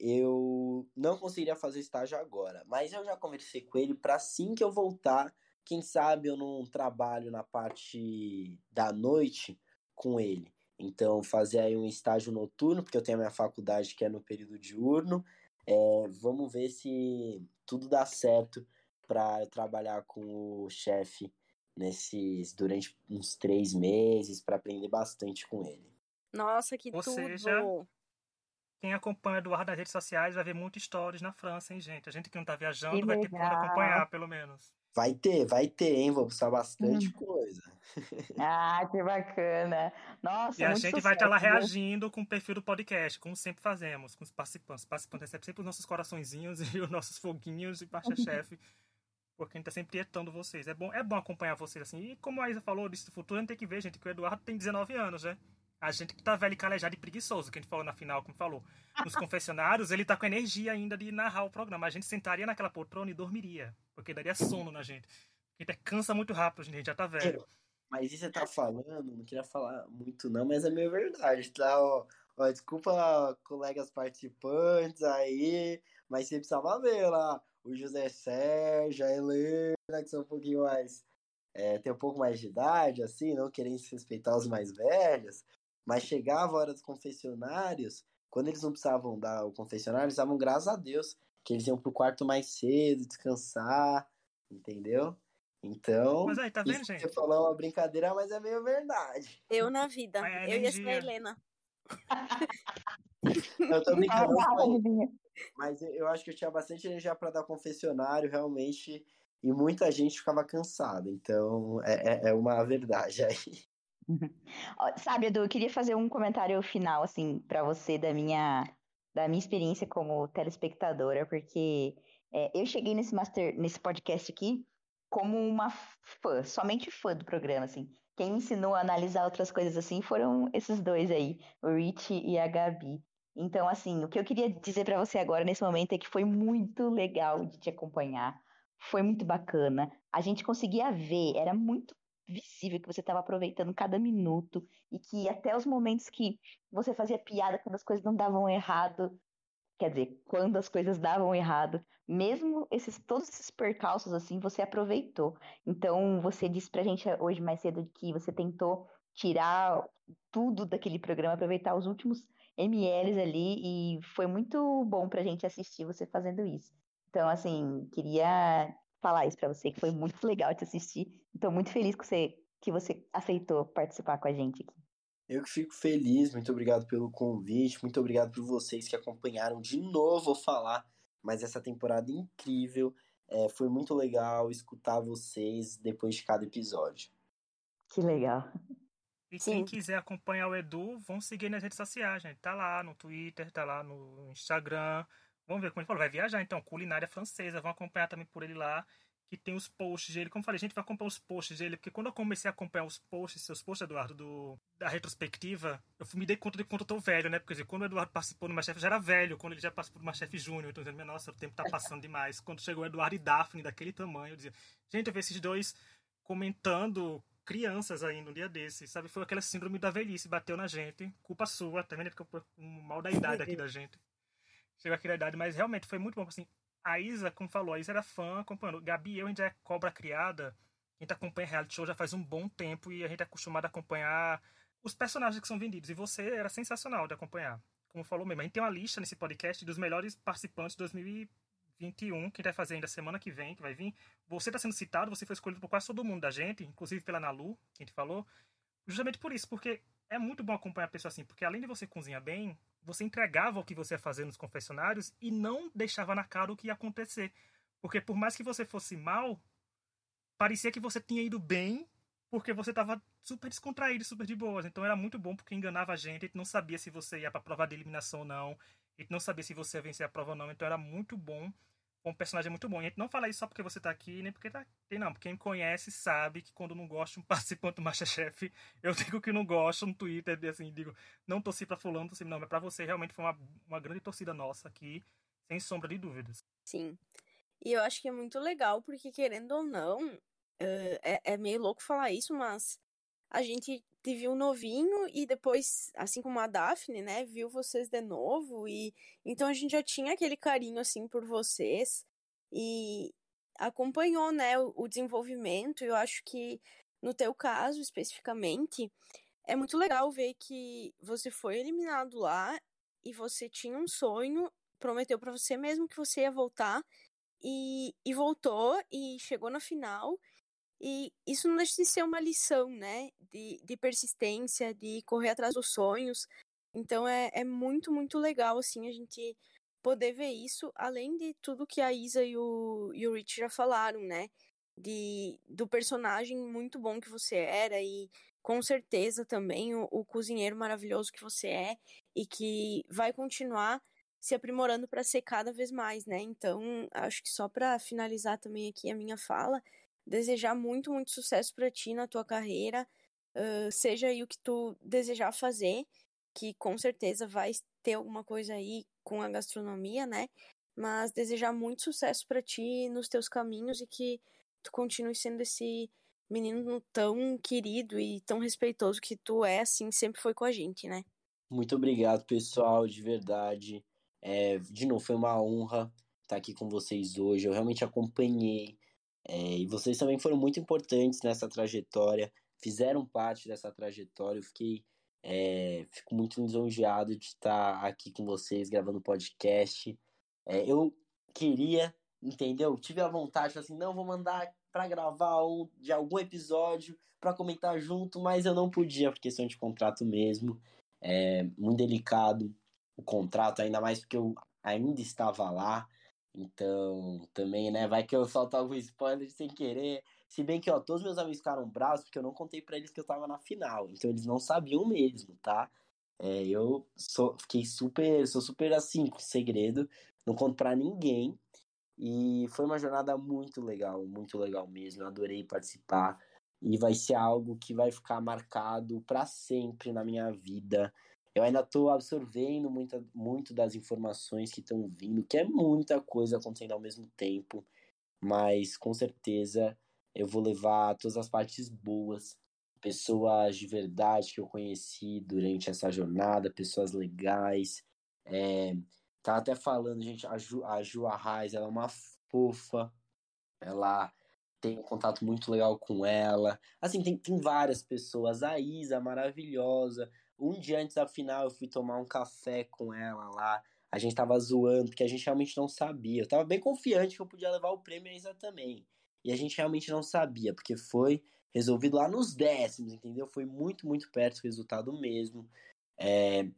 eu não conseguiria fazer estágio agora, mas eu já conversei com ele para assim que eu voltar, quem sabe eu não trabalho na parte da noite com ele. Então, fazer aí um estágio noturno, porque eu tenho a minha faculdade que é no período diurno. É, vamos ver se tudo dá certo para eu trabalhar com o chefe nesses durante uns três meses para aprender bastante com ele. Nossa, que Ou tudo! seja, Quem acompanha o Eduardo nas redes sociais vai ver muitos stories na França, hein, gente? A gente que não tá viajando Que vai ter como acompanhar, pelo menos. Vai ter, vai ter, hein? Vou postar bastante Hum. coisa. Ah, que bacana. Nossa, E a gente vai estar lá sucesso, reagindo com o perfil do podcast, como sempre fazemos, com os participantes. Os participantes recebem sempre os nossos coraçõezinhos e os nossos foguinhos e Masterchef, porque a gente tá sempre tietando vocês. É bom, é bom acompanhar vocês assim. E como a Isa falou, desse futuro, a gente tem que ver, gente, que o Eduardo tem 19 anos, né? A gente que tá velho calejado e preguiçoso, que a gente falou na final, como falou. Nos confessionários, ele tá com energia ainda de narrar o programa. A gente sentaria naquela poltrona e dormiria, porque daria sono na gente. A gente cansa muito rápido, a gente já tá velho. Mas isso você tá falando, não queria falar muito não, mas é meio verdade, tá? Ó, ó, desculpa, colegas participantes aí, mas você precisava ver lá o José Sérgio, a Helena, que são um pouquinho mais. É, tem um pouco mais de idade, assim, não querendo respeitar os mais velhos, mas chegava a hora dos confessionários, quando eles não precisavam dar o confessionário, eles davam graças a Deus, que eles iam pro quarto mais cedo, descansar, entendeu? Então, Mas aí, tá vendo, isso que gente? você falou é uma brincadeira, mas é meio verdade. Eu na vida. É eu e essa energia. Helena. Eu tô brincando, Ah, mas, eu acho que eu tinha bastante energia pra dar confessionário, realmente, e muita gente ficava cansada. Então, é, é, é uma verdade aí. Sabe, Edu, eu queria fazer um comentário final, assim, pra você da minha, da minha experiência como telespectadora, porque é, eu cheguei nesse master, nesse podcast aqui como uma fã, somente fã do programa, assim. Quem me ensinou a analisar outras coisas assim foram esses dois aí, o Rich e a Gabi. Então, assim, o que eu queria dizer pra você agora nesse momento é que foi muito legal de te acompanhar. Foi muito bacana. A gente conseguia ver, era muito visível que você estava aproveitando cada minuto e que até os momentos que você fazia piada quando as coisas não davam errado, quer dizer, quando as coisas davam errado, mesmo esses todos esses percalços assim, você aproveitou. Então, você disse pra gente hoje mais cedo que você tentou tirar tudo daquele programa, aproveitar os últimos mls ali e foi muito bom pra gente assistir você fazendo isso. Então, assim, queria falar isso pra você, que foi muito legal te assistir. Estou muito feliz que você, que você aceitou participar com a gente aqui. Eu que fico feliz, muito obrigado pelo convite, muito obrigado por vocês que acompanharam de novo falar, mas essa temporada incrível, é, foi muito legal escutar vocês depois de cada episódio. Que legal. E Sim. quem quiser acompanhar o Edu, vão seguir nas redes sociais, gente. Tá lá no Twitter, tá lá no Instagram. Vamos ver como ele falou, vai viajar então, culinária francesa, vão acompanhar também por ele lá, que tem os posts dele. Como eu falei, a gente vai acompanhar os posts dele, porque quando eu comecei a acompanhar os posts, seus posts, Eduardo, do, da retrospectiva, eu me dei conta de quanto eu tô velho, né? Porque dizer, quando o Eduardo participou do Masterchef, já era velho, quando ele já participou do Masterchef Júnior, então eu dizendo, nossa, o tempo tá passando demais. Quando chegou o Eduardo e Daphne, daquele tamanho, eu dizia, gente, eu vi esses dois comentando crianças ainda um dia desses, sabe? Foi aquela síndrome da velhice, bateu na gente, culpa sua, tá vendo? Porque um mal da idade aqui da gente. Chegou aqui da idade, mas realmente foi muito bom, assim, a Isa, como falou, a Isa era fã, acompanhando. Gabi e eu, a gente é cobra criada, a gente acompanha reality show já faz um bom tempo e a gente é acostumado a acompanhar os personagens que são vendidos. E você era sensacional de acompanhar. Como falou mesmo, a gente tem uma lista nesse podcast dos melhores participantes de 2021, que a gente vai fazer ainda semana que vem, que vai vir. Você está sendo citado, você foi escolhido por quase todo mundo da gente, inclusive pela Nalu, que a gente falou. Justamente por isso, porque é muito bom acompanhar a pessoa assim, porque além de você cozinhar bem, você entregava o que você ia fazer nos confessionários e não deixava na cara o que ia acontecer. Porque por mais que você fosse mal, parecia que você tinha ido bem, porque você tava super descontraído, super de boas. Então era muito bom porque enganava a gente, a gente não sabia se você ia pra prova de eliminação ou não, a gente não sabia se você ia vencer a prova ou não, então era muito bom. Um personagem muito bom. E a gente não fala isso só porque você tá aqui, nem porque tá aqui, não. Quem me conhece sabe que quando não gosto de um participante do Masterchef, eu digo que não gosto no Twitter, assim, digo, não torci pra fulano, torci não, mas pra você realmente foi uma, uma grande torcida nossa aqui, sem sombra de dúvidas. Sim. E eu acho que é muito legal, porque querendo ou não, eh, é, é meio louco falar isso, mas a gente te viu novinho e depois, assim como a Daphne, né, viu vocês de novo e então a gente já tinha aquele carinho assim por vocês e acompanhou, né, o, o desenvolvimento. Eu acho que no teu caso especificamente é muito legal ver que você foi eliminado lá e você tinha um sonho, prometeu pra você mesmo que você ia voltar e, e voltou e chegou na final. E isso não deixa de ser uma lição, né? De, de persistência, de correr atrás dos sonhos. Então é, é muito, muito legal, assim, a gente poder ver isso, além de tudo que a Isa e o, e o Rich já falaram, né? De, do personagem muito bom que você era e com certeza também o, o cozinheiro maravilhoso que você é e que vai continuar se aprimorando para ser cada vez mais, né? Então, acho que só para finalizar também aqui a minha fala, desejar muito, muito sucesso para ti na tua carreira, uh, seja aí o que tu desejar fazer, que com certeza vai ter alguma coisa aí com a gastronomia, né? Mas desejar muito sucesso para ti nos teus caminhos e que tu continue sendo esse menino tão querido e tão respeitoso que tu é, assim, sempre foi com a gente, né? Muito obrigado, pessoal, de verdade. É, de novo, foi uma honra estar aqui com vocês hoje. Eu realmente acompanhei é, e vocês também foram muito importantes nessa trajetória, fizeram parte dessa trajetória. Eu fiquei, é, fico muito lisonjeado de estar aqui com vocês gravando podcast. É, eu queria, entendeu? Tive a vontade, assim, não, vou mandar para gravar um, de algum episódio para comentar junto, mas eu não podia, por questão de contrato mesmo. É muito delicado o contrato, ainda mais porque eu ainda estava lá. Então, também, né? Vai que eu solto algum spoiler sem querer. Se bem que, ó, todos meus amigos ficaram bravos porque eu não contei para eles que eu tava na final. Então, eles não sabiam mesmo, tá? É, eu sou, fiquei super, sou super assim, com segredo. Não conto pra ninguém. E foi uma jornada muito legal, muito legal mesmo. Eu adorei participar. E vai ser algo que vai ficar marcado para sempre na minha vida. Eu ainda estou absorvendo muita, muito das informações que estão vindo, que é muita coisa acontecendo ao mesmo tempo, mas com certeza eu vou levar todas as partes boas, pessoas de verdade que eu conheci durante essa jornada, pessoas legais. É, tá até falando, gente, a Ju, a Ju Arraes, ela é uma fofa, ela tem um contato muito legal com ela. Assim, tem, tem várias pessoas, a Isa, maravilhosa, um dia antes da final, eu fui tomar um café com ela lá. A gente tava zoando, porque a gente realmente não sabia. Eu tava bem confiante que eu podia levar o prêmio a Isa também. E a gente realmente não sabia, porque foi resolvido lá nos décimos, entendeu? Foi muito, muito perto do resultado mesmo. É...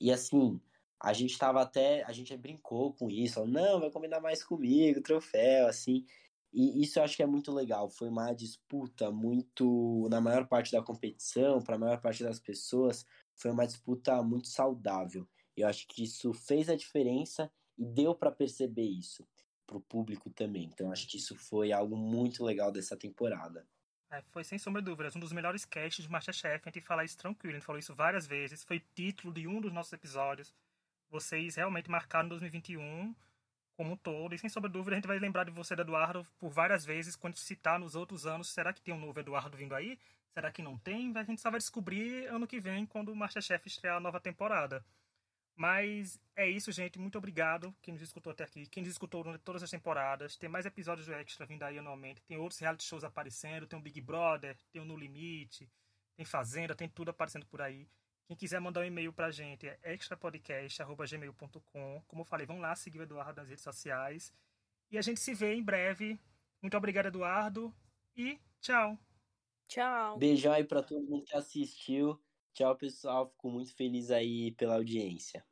E assim, a gente tava até. A gente brincou com isso, falou, não, vai combinar mais comigo, troféu, assim. E isso eu acho que é muito legal. Foi uma disputa muito, na maior parte da competição, para a maior parte das pessoas, foi uma disputa muito saudável. Eu acho que isso fez a diferença e deu para perceber isso para o público também. Então acho que isso foi algo muito legal dessa temporada. É, foi sem sombra de dúvidas um dos melhores casts de Masterchef. A gente fala isso tranquilo, a gente falou isso várias vezes. Foi título de um dos nossos episódios. Vocês realmente marcaram 2021 como um todo. E sem sombra de dúvida, a gente vai lembrar de você, Eduardo, por várias vezes, quando citar nos outros anos. Será que tem um novo Eduardo vindo aí? Será que não tem? A gente só vai descobrir ano que vem, quando o Masterchef estrear a nova temporada. Mas é isso, gente. Muito obrigado quem nos escutou até aqui. Quem nos escutou durante todas as temporadas. Tem mais episódios do Extra vindo aí anualmente. Tem outros reality shows aparecendo. Tem o Big Brother, tem o No Limite, tem Fazenda, tem tudo aparecendo por aí. Quem quiser mandar um e-mail pra gente é extrapodcast.gmail.com. Como eu falei, vão lá seguir o Eduardo nas redes sociais. E a gente se vê em breve. Muito obrigado, Eduardo. E tchau. Tchau. Beijão aí pra todo mundo que assistiu. Tchau, pessoal. Fico muito feliz aí pela audiência.